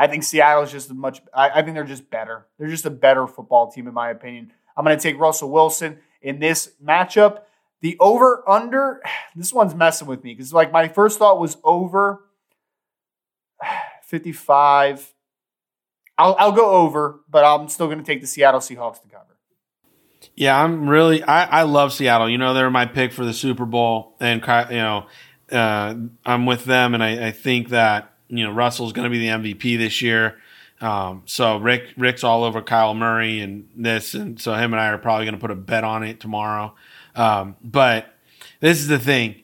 I think Seattle's just a much. I, I think they're just better. They're just a better football team, in my opinion. I'm going to take Russell Wilson in this matchup. The over under. This one's messing with me because like my first thought was over 55. I'll, I'll go over, but I'm still going to take the Seattle Seahawks to cover. Yeah, I'm really. I, I love Seattle. You know, they're my pick for the Super Bowl, and you know, uh, I'm with them, and I, I think that you know Russell's going to be the MVP this year. Um, so Rick Rick's all over Kyle Murray and this, and so him and I are probably going to put a bet on it tomorrow. Um, but this is the thing.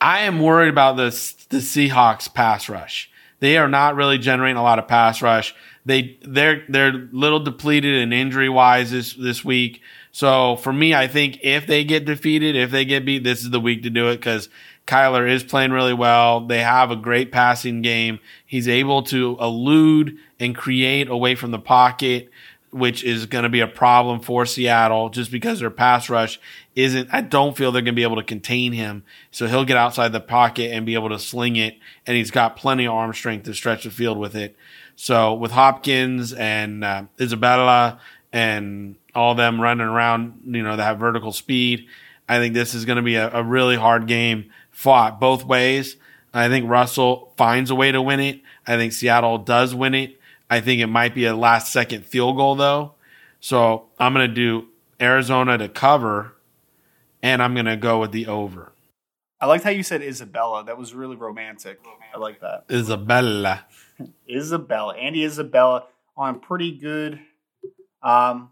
I am worried about the the Seahawks pass rush. They are not really generating a lot of pass rush. They they're they're little depleted in injury wise this this week. So for me, I think if they get defeated, if they get beat, this is the week to do it because Kyler is playing really well. They have a great passing game. He's able to elude and create away from the pocket, which is going to be a problem for Seattle just because their pass rush isn't, I don't feel they're going to be able to contain him. So he'll get outside the pocket and be able to sling it. And he's got plenty of arm strength to stretch the field with it. So with Hopkins and uh, Isabella and all them running around, you know, that have vertical speed, I think this is going to be a, a really hard game fought both ways. I think Russell finds a way to win it. I think Seattle does win it. I think it might be a last second field goal though. So I'm going to do Arizona to cover and I'm going to go with the over. I liked how you said Isabella. That was really romantic. I like that. Isabella. Isabella, Andy Isabella on pretty good. Um,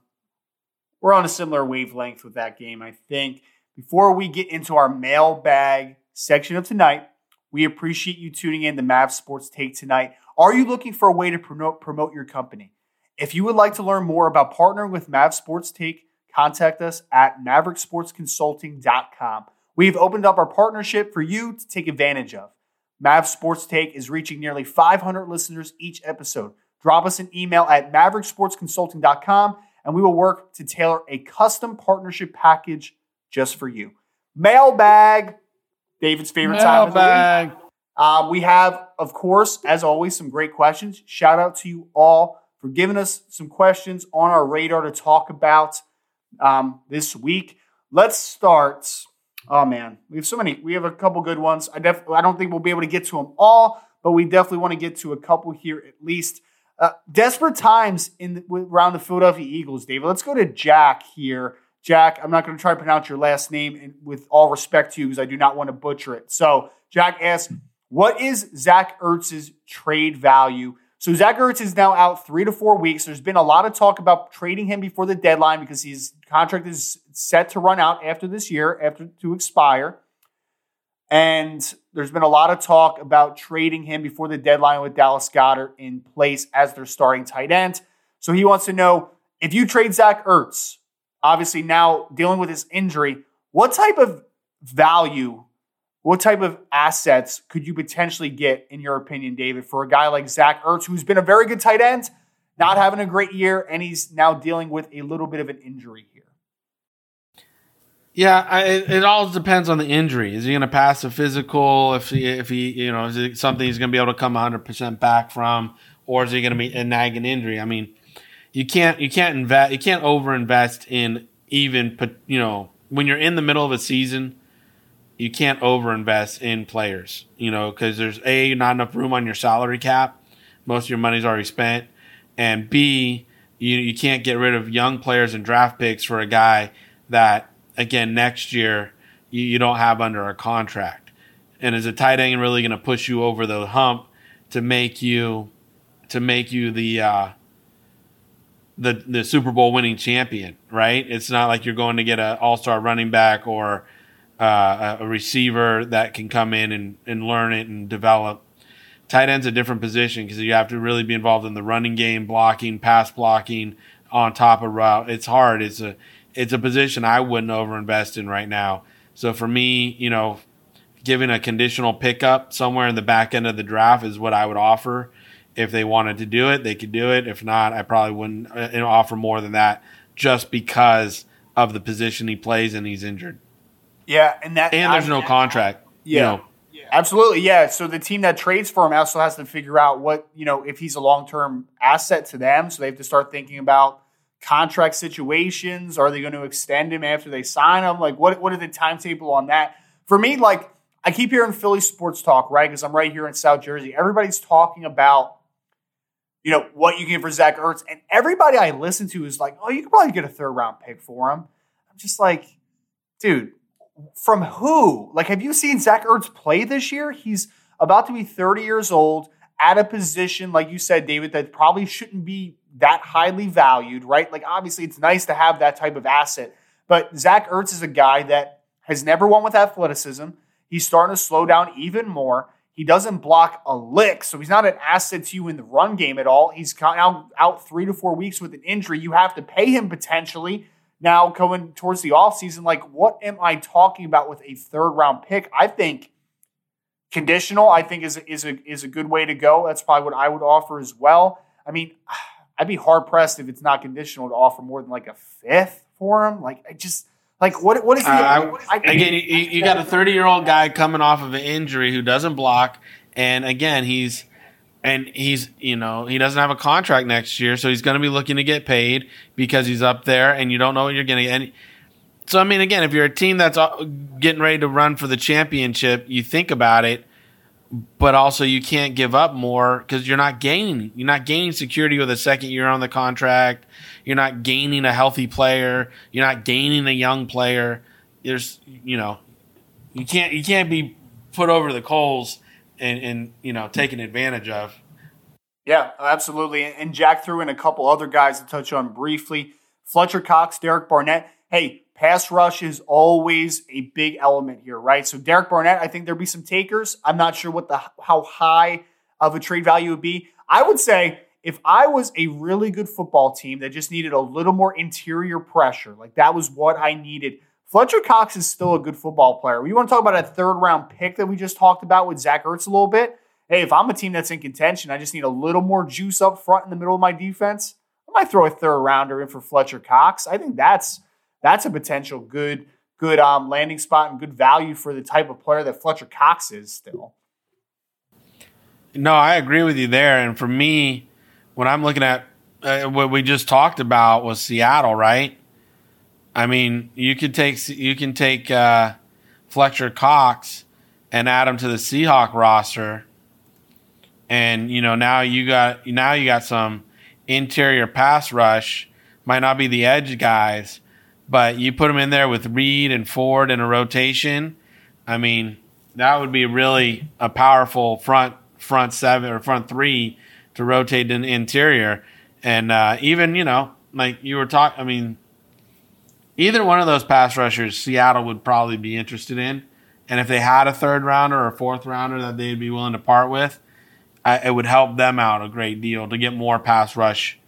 we're on a similar wavelength with that game, I think. Before we get into our mailbag section of tonight, we appreciate you tuning in to Mav Sports Take tonight. Are you looking for a way to promote promote your company? If you would like to learn more about partnering with Mav Sports Take, contact us at mavericksportsconsulting.com. We've opened up our partnership for you to take advantage of. Mav Sports Take is reaching nearly 500 listeners each episode. Drop us an email at mavericksportsconsulting.com and we will work to tailor a custom partnership package just for you. Mailbag, David's favorite time of the week. Um, we have, of course, as always, some great questions. Shout out to you all for giving us some questions on our radar to talk about um, this week. Let's start. Oh man, we have so many. We have a couple good ones. I def- I don't think we'll be able to get to them all, but we definitely want to get to a couple here at least. Uh, desperate times in the, around the Philadelphia Eagles, David. Let's go to Jack here. Jack, I'm not going to try to pronounce your last name, and with all respect to you, because I do not want to butcher it. So, Jack asks, "What is Zach Ertz's trade value?" So Zach Ertz is now out three to four weeks. There's been a lot of talk about trading him before the deadline because his contract is set to run out after this year, after to expire. And there's been a lot of talk about trading him before the deadline with Dallas Goedert in place as their starting tight end. So he wants to know if you trade Zach Ertz, obviously now dealing with his injury, what type of value, what type of assets could you potentially get, in your opinion, David, for a guy like Zach Ertz, who's been a very good tight end, not having a great year, and he's now dealing with a little bit of an injury here? Yeah, I, it, it all depends on the injury. Is he going to pass a physical? If he, if he, you know, is it something he's going to be able to come 100 percent back from, or is he going to be a nagging injury? I mean, you can't you can't invest you can't over invest in even you know when you're in the middle of a season you can't overinvest in players, you know, because there's a not enough room on your salary cap. Most of your money's already spent, and B, you you can't get rid of young players and draft picks for a guy that again next year you, you don't have under a contract. And is a tight end really going to push you over the hump to make you to make you the uh, the the Super Bowl winning champion? Right? It's not like you're going to get an All Star running back or uh, a receiver that can come in and, and learn it and develop. Tight end's a different position because you have to really be involved in the running game, blocking, pass blocking, on top of route. It's hard. It's a it's a position I wouldn't overinvest in right now. So for me, you know, giving a conditional pickup somewhere in the back end of the draft is what I would offer. If they wanted to do it, they could do it. If not, I probably wouldn't uh, offer more than that just because of the position he plays and he's injured. Yeah, and that and there's I, no contract. Yeah. You know. yeah. Absolutely, yeah. So the team that trades for him also has to figure out what you know if he's a long term asset to them. So they have to start thinking about contract situations. Are they going to extend him after they sign him? Like, what what are the timetable on that? For me, like I keep hearing Philly sports talk, right? Because I'm right here in South Jersey. Everybody's talking about you know what you get for Zach Ertz, and everybody I listen to is like, oh, you could probably get a third round pick for him. I'm just like, dude from who? Like, have you seen Zach Ertz play this year? He's about to be 30 years old at a position, like you said, David, that probably shouldn't be that highly valued, right? Like, obviously, it's nice to have that type of asset. But Zach Ertz is a guy that has never won with athleticism. He's starting to slow down even more. He doesn't block a lick, so he's not an asset to you in the run game at all. He's now out three to four weeks with an injury. You have to pay him potentially now going towards the offseason, like what am I talking about with a third round pick? I think conditional, I think is is a is a good way to go. That's probably what I would offer as well. I mean, I'd be hard pressed if it's not conditional to offer more than like a fifth for him. Like I just like what what is the uh, what is, I, again? You, you got a thirty year old guy coming off of an injury who doesn't block, and again he's and he's you know he doesn't have a contract next year, so he's going to be looking to get paid because he's up there, and you don't know what you're going to get. So I mean, again, if you're a team that's getting ready to run for the championship, you think about it, but also you can't give up more because you're not gaining. You're not gaining security with a second year on the contract. You're not gaining a healthy player. You're not gaining a young player. There's you know you can't you can't be put over the coals and, and you know taken advantage of. Yeah, absolutely. And Jack threw in a couple other guys to touch on briefly. Fletcher Cox, Derek Barnett. Hey, pass rush is always a big element here, right? So Derek Barnett, I think there'd be some takers. I'm not sure what the how high of a trade value would be. I would say if I was a really good football team that just needed a little more interior pressure, like that was what I needed Fletcher Cox is still a good football player. We want to talk about a third round pick that we just talked about with Zach Ertz a little bit. Hey, if I'm a team that's in contention, I just need a little more juice up front in the middle of my defense. I might throw a third rounder in for Fletcher Cox. I think that's that's a potential good good um, landing spot and good value for the type of player that Fletcher Cox is still. No, I agree with you there. And for me, when I'm looking at uh, what we just talked about was Seattle, right? I mean, you could take you can take uh, Fletcher Cox and add him to the Seahawk roster, and you know now you got now you got some interior pass rush. Might not be the edge guys, but you put them in there with Reed and Ford in a rotation. I mean, that would be really a powerful front front seven or front three to rotate in the interior, and uh, even you know like you were talking. I mean either one of those pass rushers, Seattle would probably be interested in. And if they had a third rounder or a fourth rounder that they'd be willing to part with, I, it would help them out a great deal to get more pass rush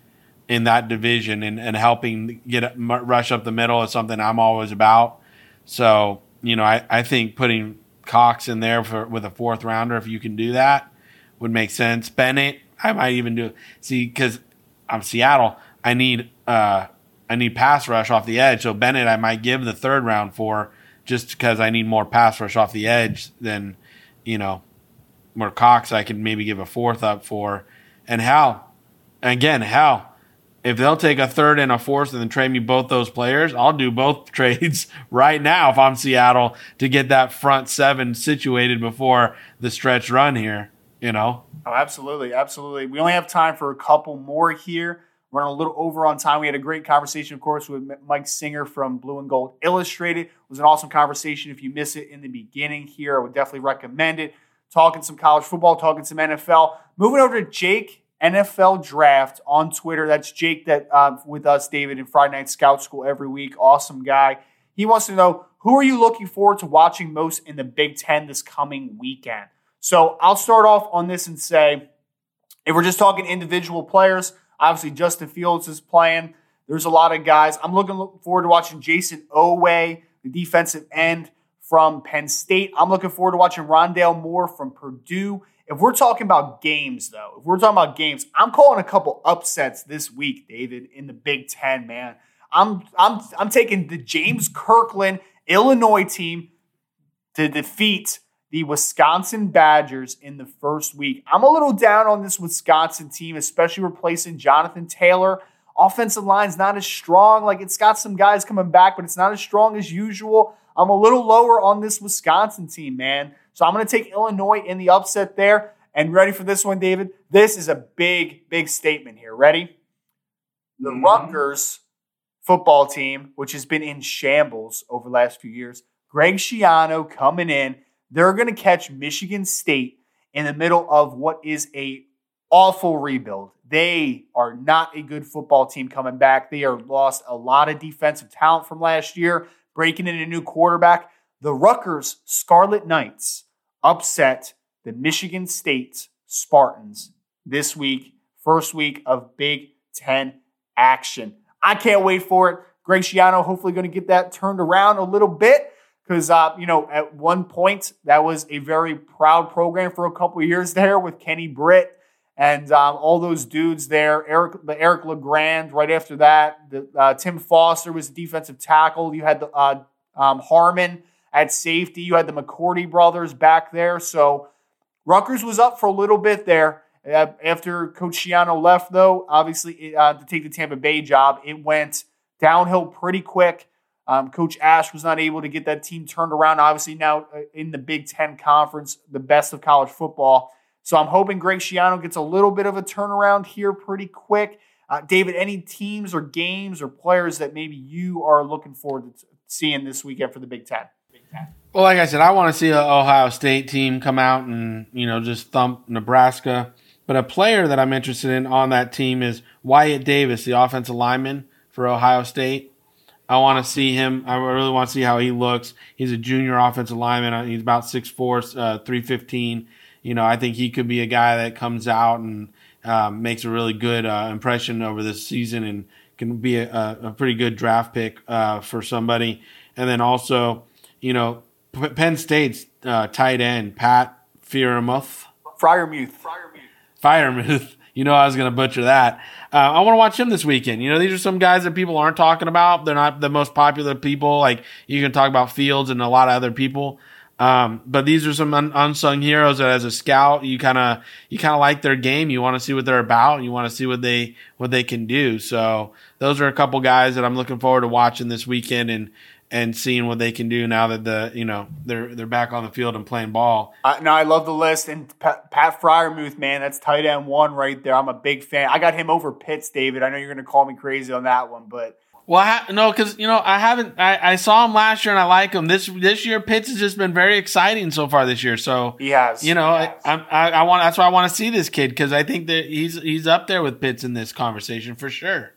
in that division and, and helping get rush up the middle is something I'm always about. So, you know, I, I think putting Cox in there for with a fourth rounder, if you can do that, would make sense. Bennett, I might even do see because I'm Seattle. I need uh, I need pass rush off the edge. So Bennett, I might give the third round for just because I need more pass rush off the edge than, you know, more Cox. I could maybe give a fourth up for And hell, again, hell, if they'll take a third and a fourth and then trade me both those players, I'll do both trades right now if I'm Seattle to get that front seven situated before the stretch run here, you know? Oh, absolutely. Absolutely. We only have time for a couple more here. We're running a little over on time. We had a great conversation, of course, with Mike Singer from Blue and Gold Illustrated. It was an awesome conversation. If you miss it in the beginning here, I would definitely recommend it. Talking some college football, talking some NFL. Moving over to Jake NFL Draft on Twitter. That's Jake that uh, with us, David, in Friday Night Scout School every week. Awesome guy. He wants to know who are you looking forward to watching most in the Big Ten this coming weekend. So I'll start off on this and say, if we're just talking individual players, obviously Justin Fields is playing. There's a lot of guys. I'm looking forward to watching Jayson Oweh, the defensive end from Penn State. I'm looking forward to watching Rondale Moore from Purdue. If we're talking about games, though, if we're talking about games, I'm calling a couple upsets this week, David, in the Big Ten, man. I'm I'm I'm taking the James Kirkland Illinois team to defeat the Wisconsin Badgers in the first week. I'm a little down on this Wisconsin team, especially replacing Jonathan Taylor. Offensive line's not as strong. Like it's got some guys coming back, but it's not as strong as usual. I'm a little lower on this Wisconsin team, man. So I'm going to take Illinois in the upset there. And ready for this one, David? This is a big, big statement here. Ready? The mm-hmm. Rutgers football team, which has been in shambles over the last few years, Greg Schiano coming in. They're going to catch Michigan State in the middle of what is a awful rebuild. They are not a good football team coming back. They are lost a lot of defensive talent from last year, breaking in a new quarterback. The Rutgers Scarlet Knights upset the Michigan State Spartans this week, first week of Big Ten action. I can't wait for it. Graciano hopefully going to get that turned around a little bit because uh, you know at one point that was a very proud program for a couple years there with Kenny Britt and um, all those dudes there. Eric Eric LeGrand right after that. The, uh, Tim Foster was the defensive tackle. You had the uh, um, Harmon at safety. You had the McCourty brothers back there. So Rutgers was up for a little bit there. After Coach Schiano left, though, obviously uh, to take the Tampa Bay job, it went downhill pretty quick. Um, Coach Ash was not able to get that team turned around. Obviously, now uh, in the Big Ten Conference, the best of college football. So I'm hoping Greg Schiano gets a little bit of a turnaround here pretty quick. Uh, David, any teams or games or players that maybe you are looking forward to seeing this weekend for the Big Ten? Well, like I said, I want to see an Ohio State team come out and you know just thump Nebraska. But a player that I'm interested in on that team is Wyatt Davis, the offensive lineman for Ohio State. I want to see him. I really want to see how he looks. He's a junior offensive lineman. He's about 6'4", uh, 315. You know, I think he could be a guy that comes out and um, makes a really good uh, impression over this season and can be a, a pretty good draft pick uh, for somebody. And then also, you know, Penn State's uh, tight end Pat Freiermuth. Freiermuth. Freiermuth. You know, I was going to butcher that. Uh, I want to watch him this weekend. You know, these are some guys that people aren't talking about. They're not the most popular people. Like you can talk about Fields and a lot of other people. Um, but these are some un- unsung heroes that as a scout, you kind of, you kind of like their game. You want to see what they're about. You want to see what they, what they can do. So those are a couple guys that I'm looking forward to watching this weekend and, and seeing what they can do now that the you know they're they're back on the field and playing ball. Uh, no, I love the list and Pat, Pat Freiermuth, man, that's tight end one right there. I'm a big fan. I got him over Pitts, David. I know you're going to call me crazy on that one, but well, I, no, because you know I haven't. I, I saw him last year and I like him. This this year, Pitts has just been very exciting so far this year. So he has. You know, has. I, I, I want. That's why I want to see this kid because I think that he's he's up there with Pitts in this conversation for sure.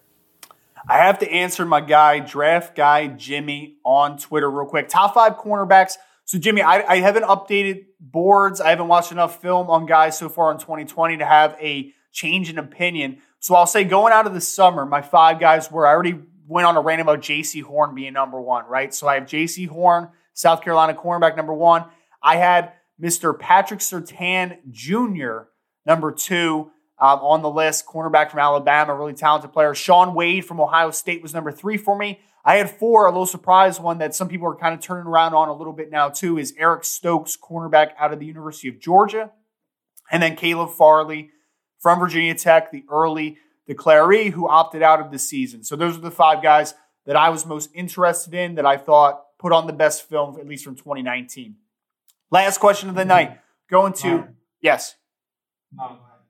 I have to answer my guy, draft guy Jimmy, on Twitter real quick. Top five cornerbacks. So, Jimmy, I, I haven't updated boards. I haven't watched enough film on guys so far in 2020 to have a change in opinion. So, I'll say going out of the summer, my five guys were I already went on a rant about Jaycee Horn being number one, right? So, I have Jaycee Horn, South Carolina cornerback number one. I had Mr. Patrick Surtain Jr., number two um, on the list. Cornerback from Alabama, really talented player. Shaun Wade from Ohio State was number three for me. I had four, a little surprise one that some people are kind of turning around on a little bit now too is Eric Stokes, cornerback out of the University of Georgia. And then Caleb Farley from Virginia Tech, the early declaree who opted out of the season. So those are the five guys that I was most interested in that I thought put on the best film, at least from 2019. Last question of the night. Going to, yes.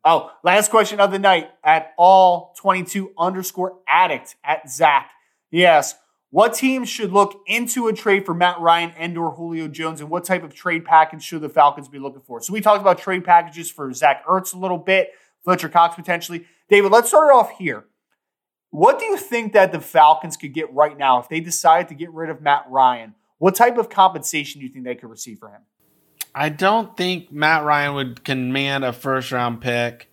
Oh, last question of the night at all 22 underscore addict at Zach. Asks, what teams should look into a trade for Matt Ryan and or Julio Jones, and what type of trade package should the Falcons be looking for? So we talked about trade packages for Zach Ertz a little bit, Fletcher Cox potentially. David, let's start off here. What do you think that the Falcons could get right now if they decide to get rid of Matt Ryan? What type of compensation do you think they could receive for him? I don't think Matt Ryan would command a first round pick.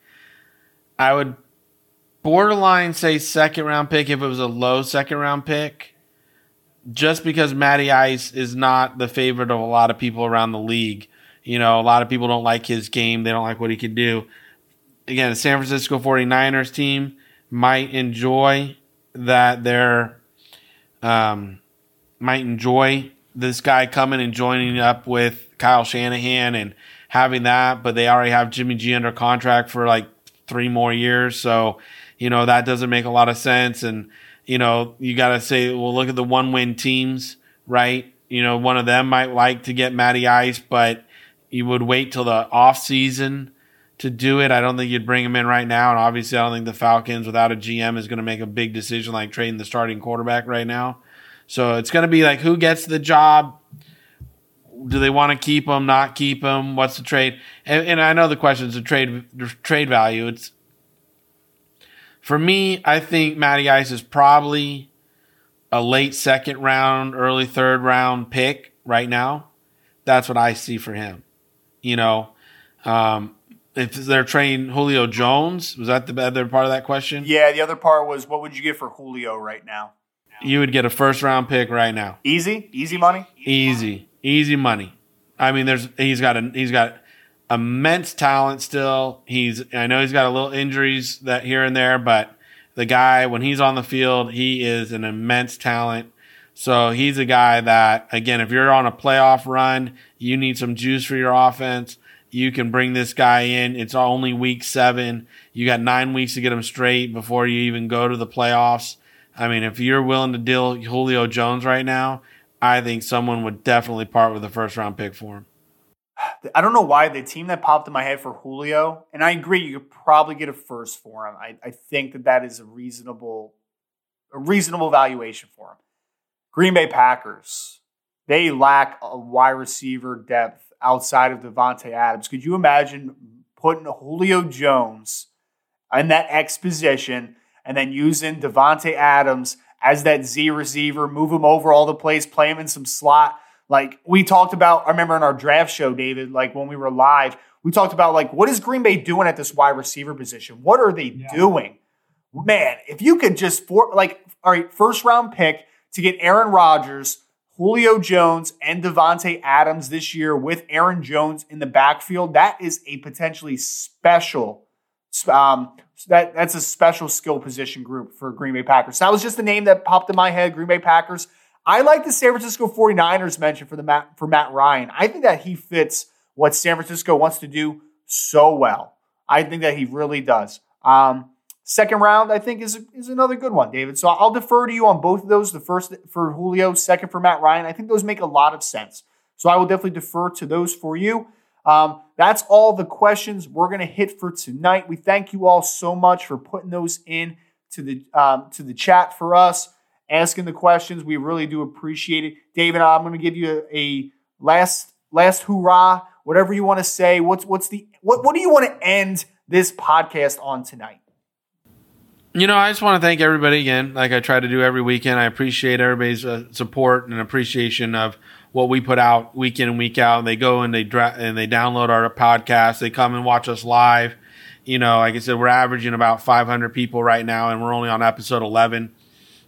I would borderline say second round pick if it was a low second round pick. Just because Matty Ice is not the favorite of a lot of people around the league. You know, a lot of people don't like his game. They don't like what he can do. Again, the San Francisco 49ers team might enjoy that they're, um, might enjoy this guy coming and joining up with Kyle Shanahan and having that, but they already have Jimmy G under contract for like three more years. So, you know, that doesn't make a lot of sense. And, you know, you got to say, well, look at the one win teams, right? You know, one of them might like to get Matty Ice, but you would wait till the off season to do it. I don't think you'd bring him in right now. And obviously, I don't think the Falcons without a GM is going to make a big decision like trading the starting quarterback right now. So it's going to be like who gets the job. Do they want to keep him? Not keep him? What's the trade? And, and I know the question is the trade the trade value. It's for me. I think Matty Ice is probably a late second round, early third round pick right now. That's what I see for him. You know, um, if they're trading Julio Jones, was that the other part of that question? Yeah, the other part was what would you get for Julio right now? You would get a first round pick right now. Easy, easy money. Easy, easy money. I mean, there's he's got a he's got immense talent still. He's I know he's got a little injuries that here and there, but the guy when he's on the field, he is an immense talent. So he's a guy that again, if you're on a playoff run, you need some juice for your offense. You can bring this guy in. It's only week seven. You got nine weeks to get him straight before you even go to the playoffs. I mean, if you're willing to deal Julio Jones right now, I think someone would definitely part with a first round pick for him. I don't know why the team that popped in my head for Julio, and I agree, you could probably get a first for him. I, I think that that is a reasonable, a reasonable valuation for him. Green Bay Packers, they lack a wide receiver depth outside of Davante Adams. Could you imagine putting Julio Jones in that X position and then using Davante Adams as that Z receiver, move him over all the place, play him in some slot. Like we talked about, I remember in our draft show, David, like when we were live, we talked about like what is Green Bay doing at this wide receiver position? What are they yeah. doing? Man, if you could just for like all right, first round pick to get Aaron Rodgers, Julio Jones, and Davante Adams this year with Aaron Jones in the backfield, that is a potentially special um, that that's a special skill position group for Green Bay Packers. That was just the name that popped in my head, Green Bay Packers. I like the San Francisco 49ers mention for the Matt, for Matt Ryan. I think that he fits what San Francisco wants to do so well. I think that he really does. Um, second round, I think, is is another good one, David. So I'll defer to you on both of those. The first for Julio, second for Matt Ryan. I think those make a lot of sense. So I will definitely defer to those for you. Um, that's all the questions we're going to hit for tonight. We thank you all so much for putting those in to the um, to the chat for us, asking the questions. We really do appreciate it, David. I'm going to give you a, a last last hoorah, whatever you want to say. What's what's the what what do you want to end this podcast on tonight? You know, I just want to thank everybody again, like I try to do every weekend. I appreciate everybody's uh, support and appreciation of what we put out week in and week out. And they go and they dra- and they download our podcast. They come and watch us live. You know, like I said, we're averaging about 500 people right now, and we're only on episode 11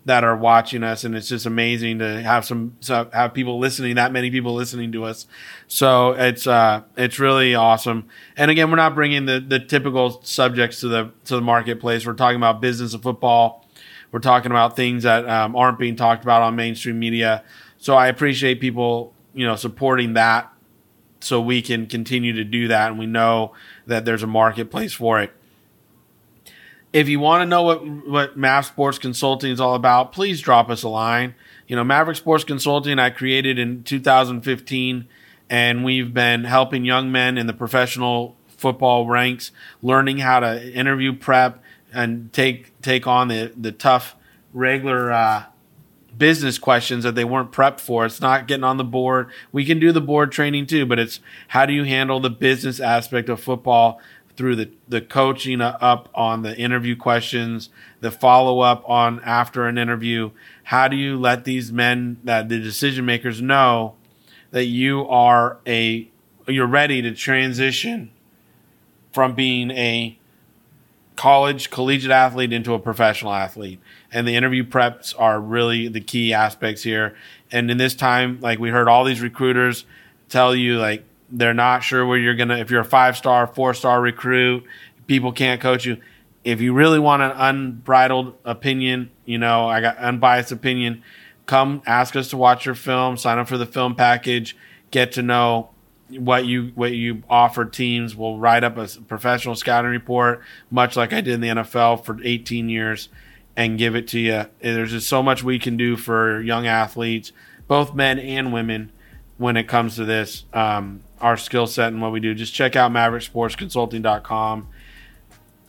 that are watching us, and it's just amazing to have some so have people listening. That many people listening to us, so it's uh it's really awesome. And again, we're not bringing the the typical subjects to the to the marketplace. We're talking about business of football. We're talking about things that um, aren't being talked about on mainstream media. So I appreciate people, you know, supporting that so we can continue to do that and we know that there's a marketplace for it. if you want to know what what Mav Sports Consulting is all about, please drop us a line. You know, Maverick Sports Consulting I created in 2015, and we've been helping young men in the professional football ranks learning how to interview prep and take take on the the tough regular uh, business questions that they weren't prepped for. It's not getting on the board. We can do the board training too, but it's how do you handle the business aspect of football through the, the coaching up on the interview questions, the follow up on after an interview. How do you let these men that the decision makers know that you are a you're ready to transition from being a college collegiate athlete into a professional athlete and the interview preps are really the key aspects here. And in this time like we heard all these recruiters tell you like they're not sure where you're gonna if you're a five star four star recruit people can't coach you. If you really want an unbridled opinion you know i got unbiased opinion come ask us to watch your film sign up for the film package get to know what you what you offer teams. We'll write up a professional scouting report, much like I did in the NFL for 18 years, and give it to you. There's just so much we can do for young athletes, both men and women, when it comes to this. Um, our skill set and what we do. Just check out MaverickSportsConsulting.com,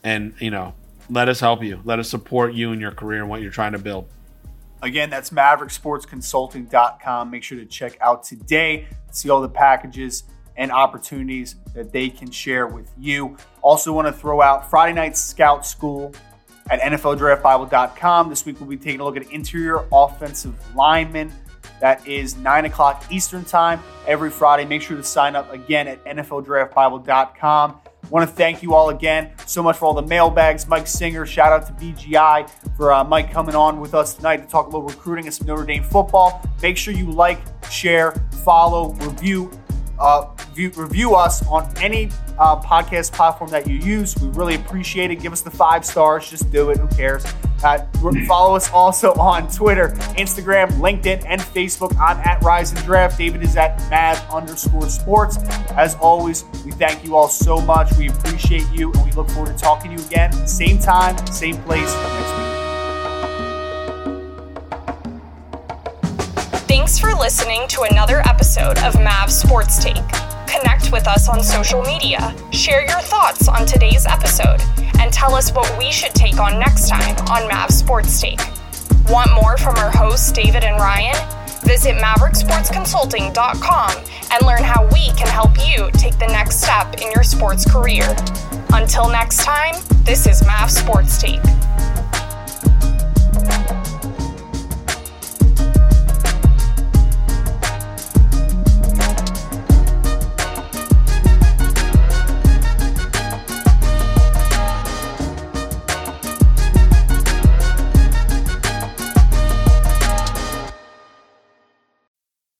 and you know, let us help you. Let us support you in your career and what you're trying to build. Again, that's MaverickSportsConsulting.com. Make sure to check out today, see all the packages and opportunities that they can share with you. Also, want to throw out Friday Night Scout School at NFLDraftBible.com. This week, we'll be taking a look at interior offensive linemen. That is 9 o'clock Eastern Time every Friday. Make sure to sign up again at NFLDraftBible.com. Want to thank you all again so much for all the mailbags. Mike Singer, shout out to BGI for uh, Mike coming on with us tonight to talk a little recruiting and some Notre Dame football. Make sure you like, share, follow, review, uh, view, review us on any uh, podcast platform that you use. We really appreciate it. Give us the five stars. Just do it. Who cares? Uh, follow us also on Twitter, Instagram, LinkedIn, and Facebook. I'm at Rise and Draft. David is at Mad underscore Sports. As always, we thank you all so much. We appreciate you, and we look forward to talking to you again, same time, same place next week. Thanks for listening to another episode of Mav Sports Take. Connect with us on social media, share your thoughts on today's episode, and tell us what we should take on next time on Mav Sports Take. Want more from our hosts, David and Ryan? Visit MaverickSportsConsulting.com and learn how we can help you take the next step in your sports career. Until next time, this is Mav Sports Take.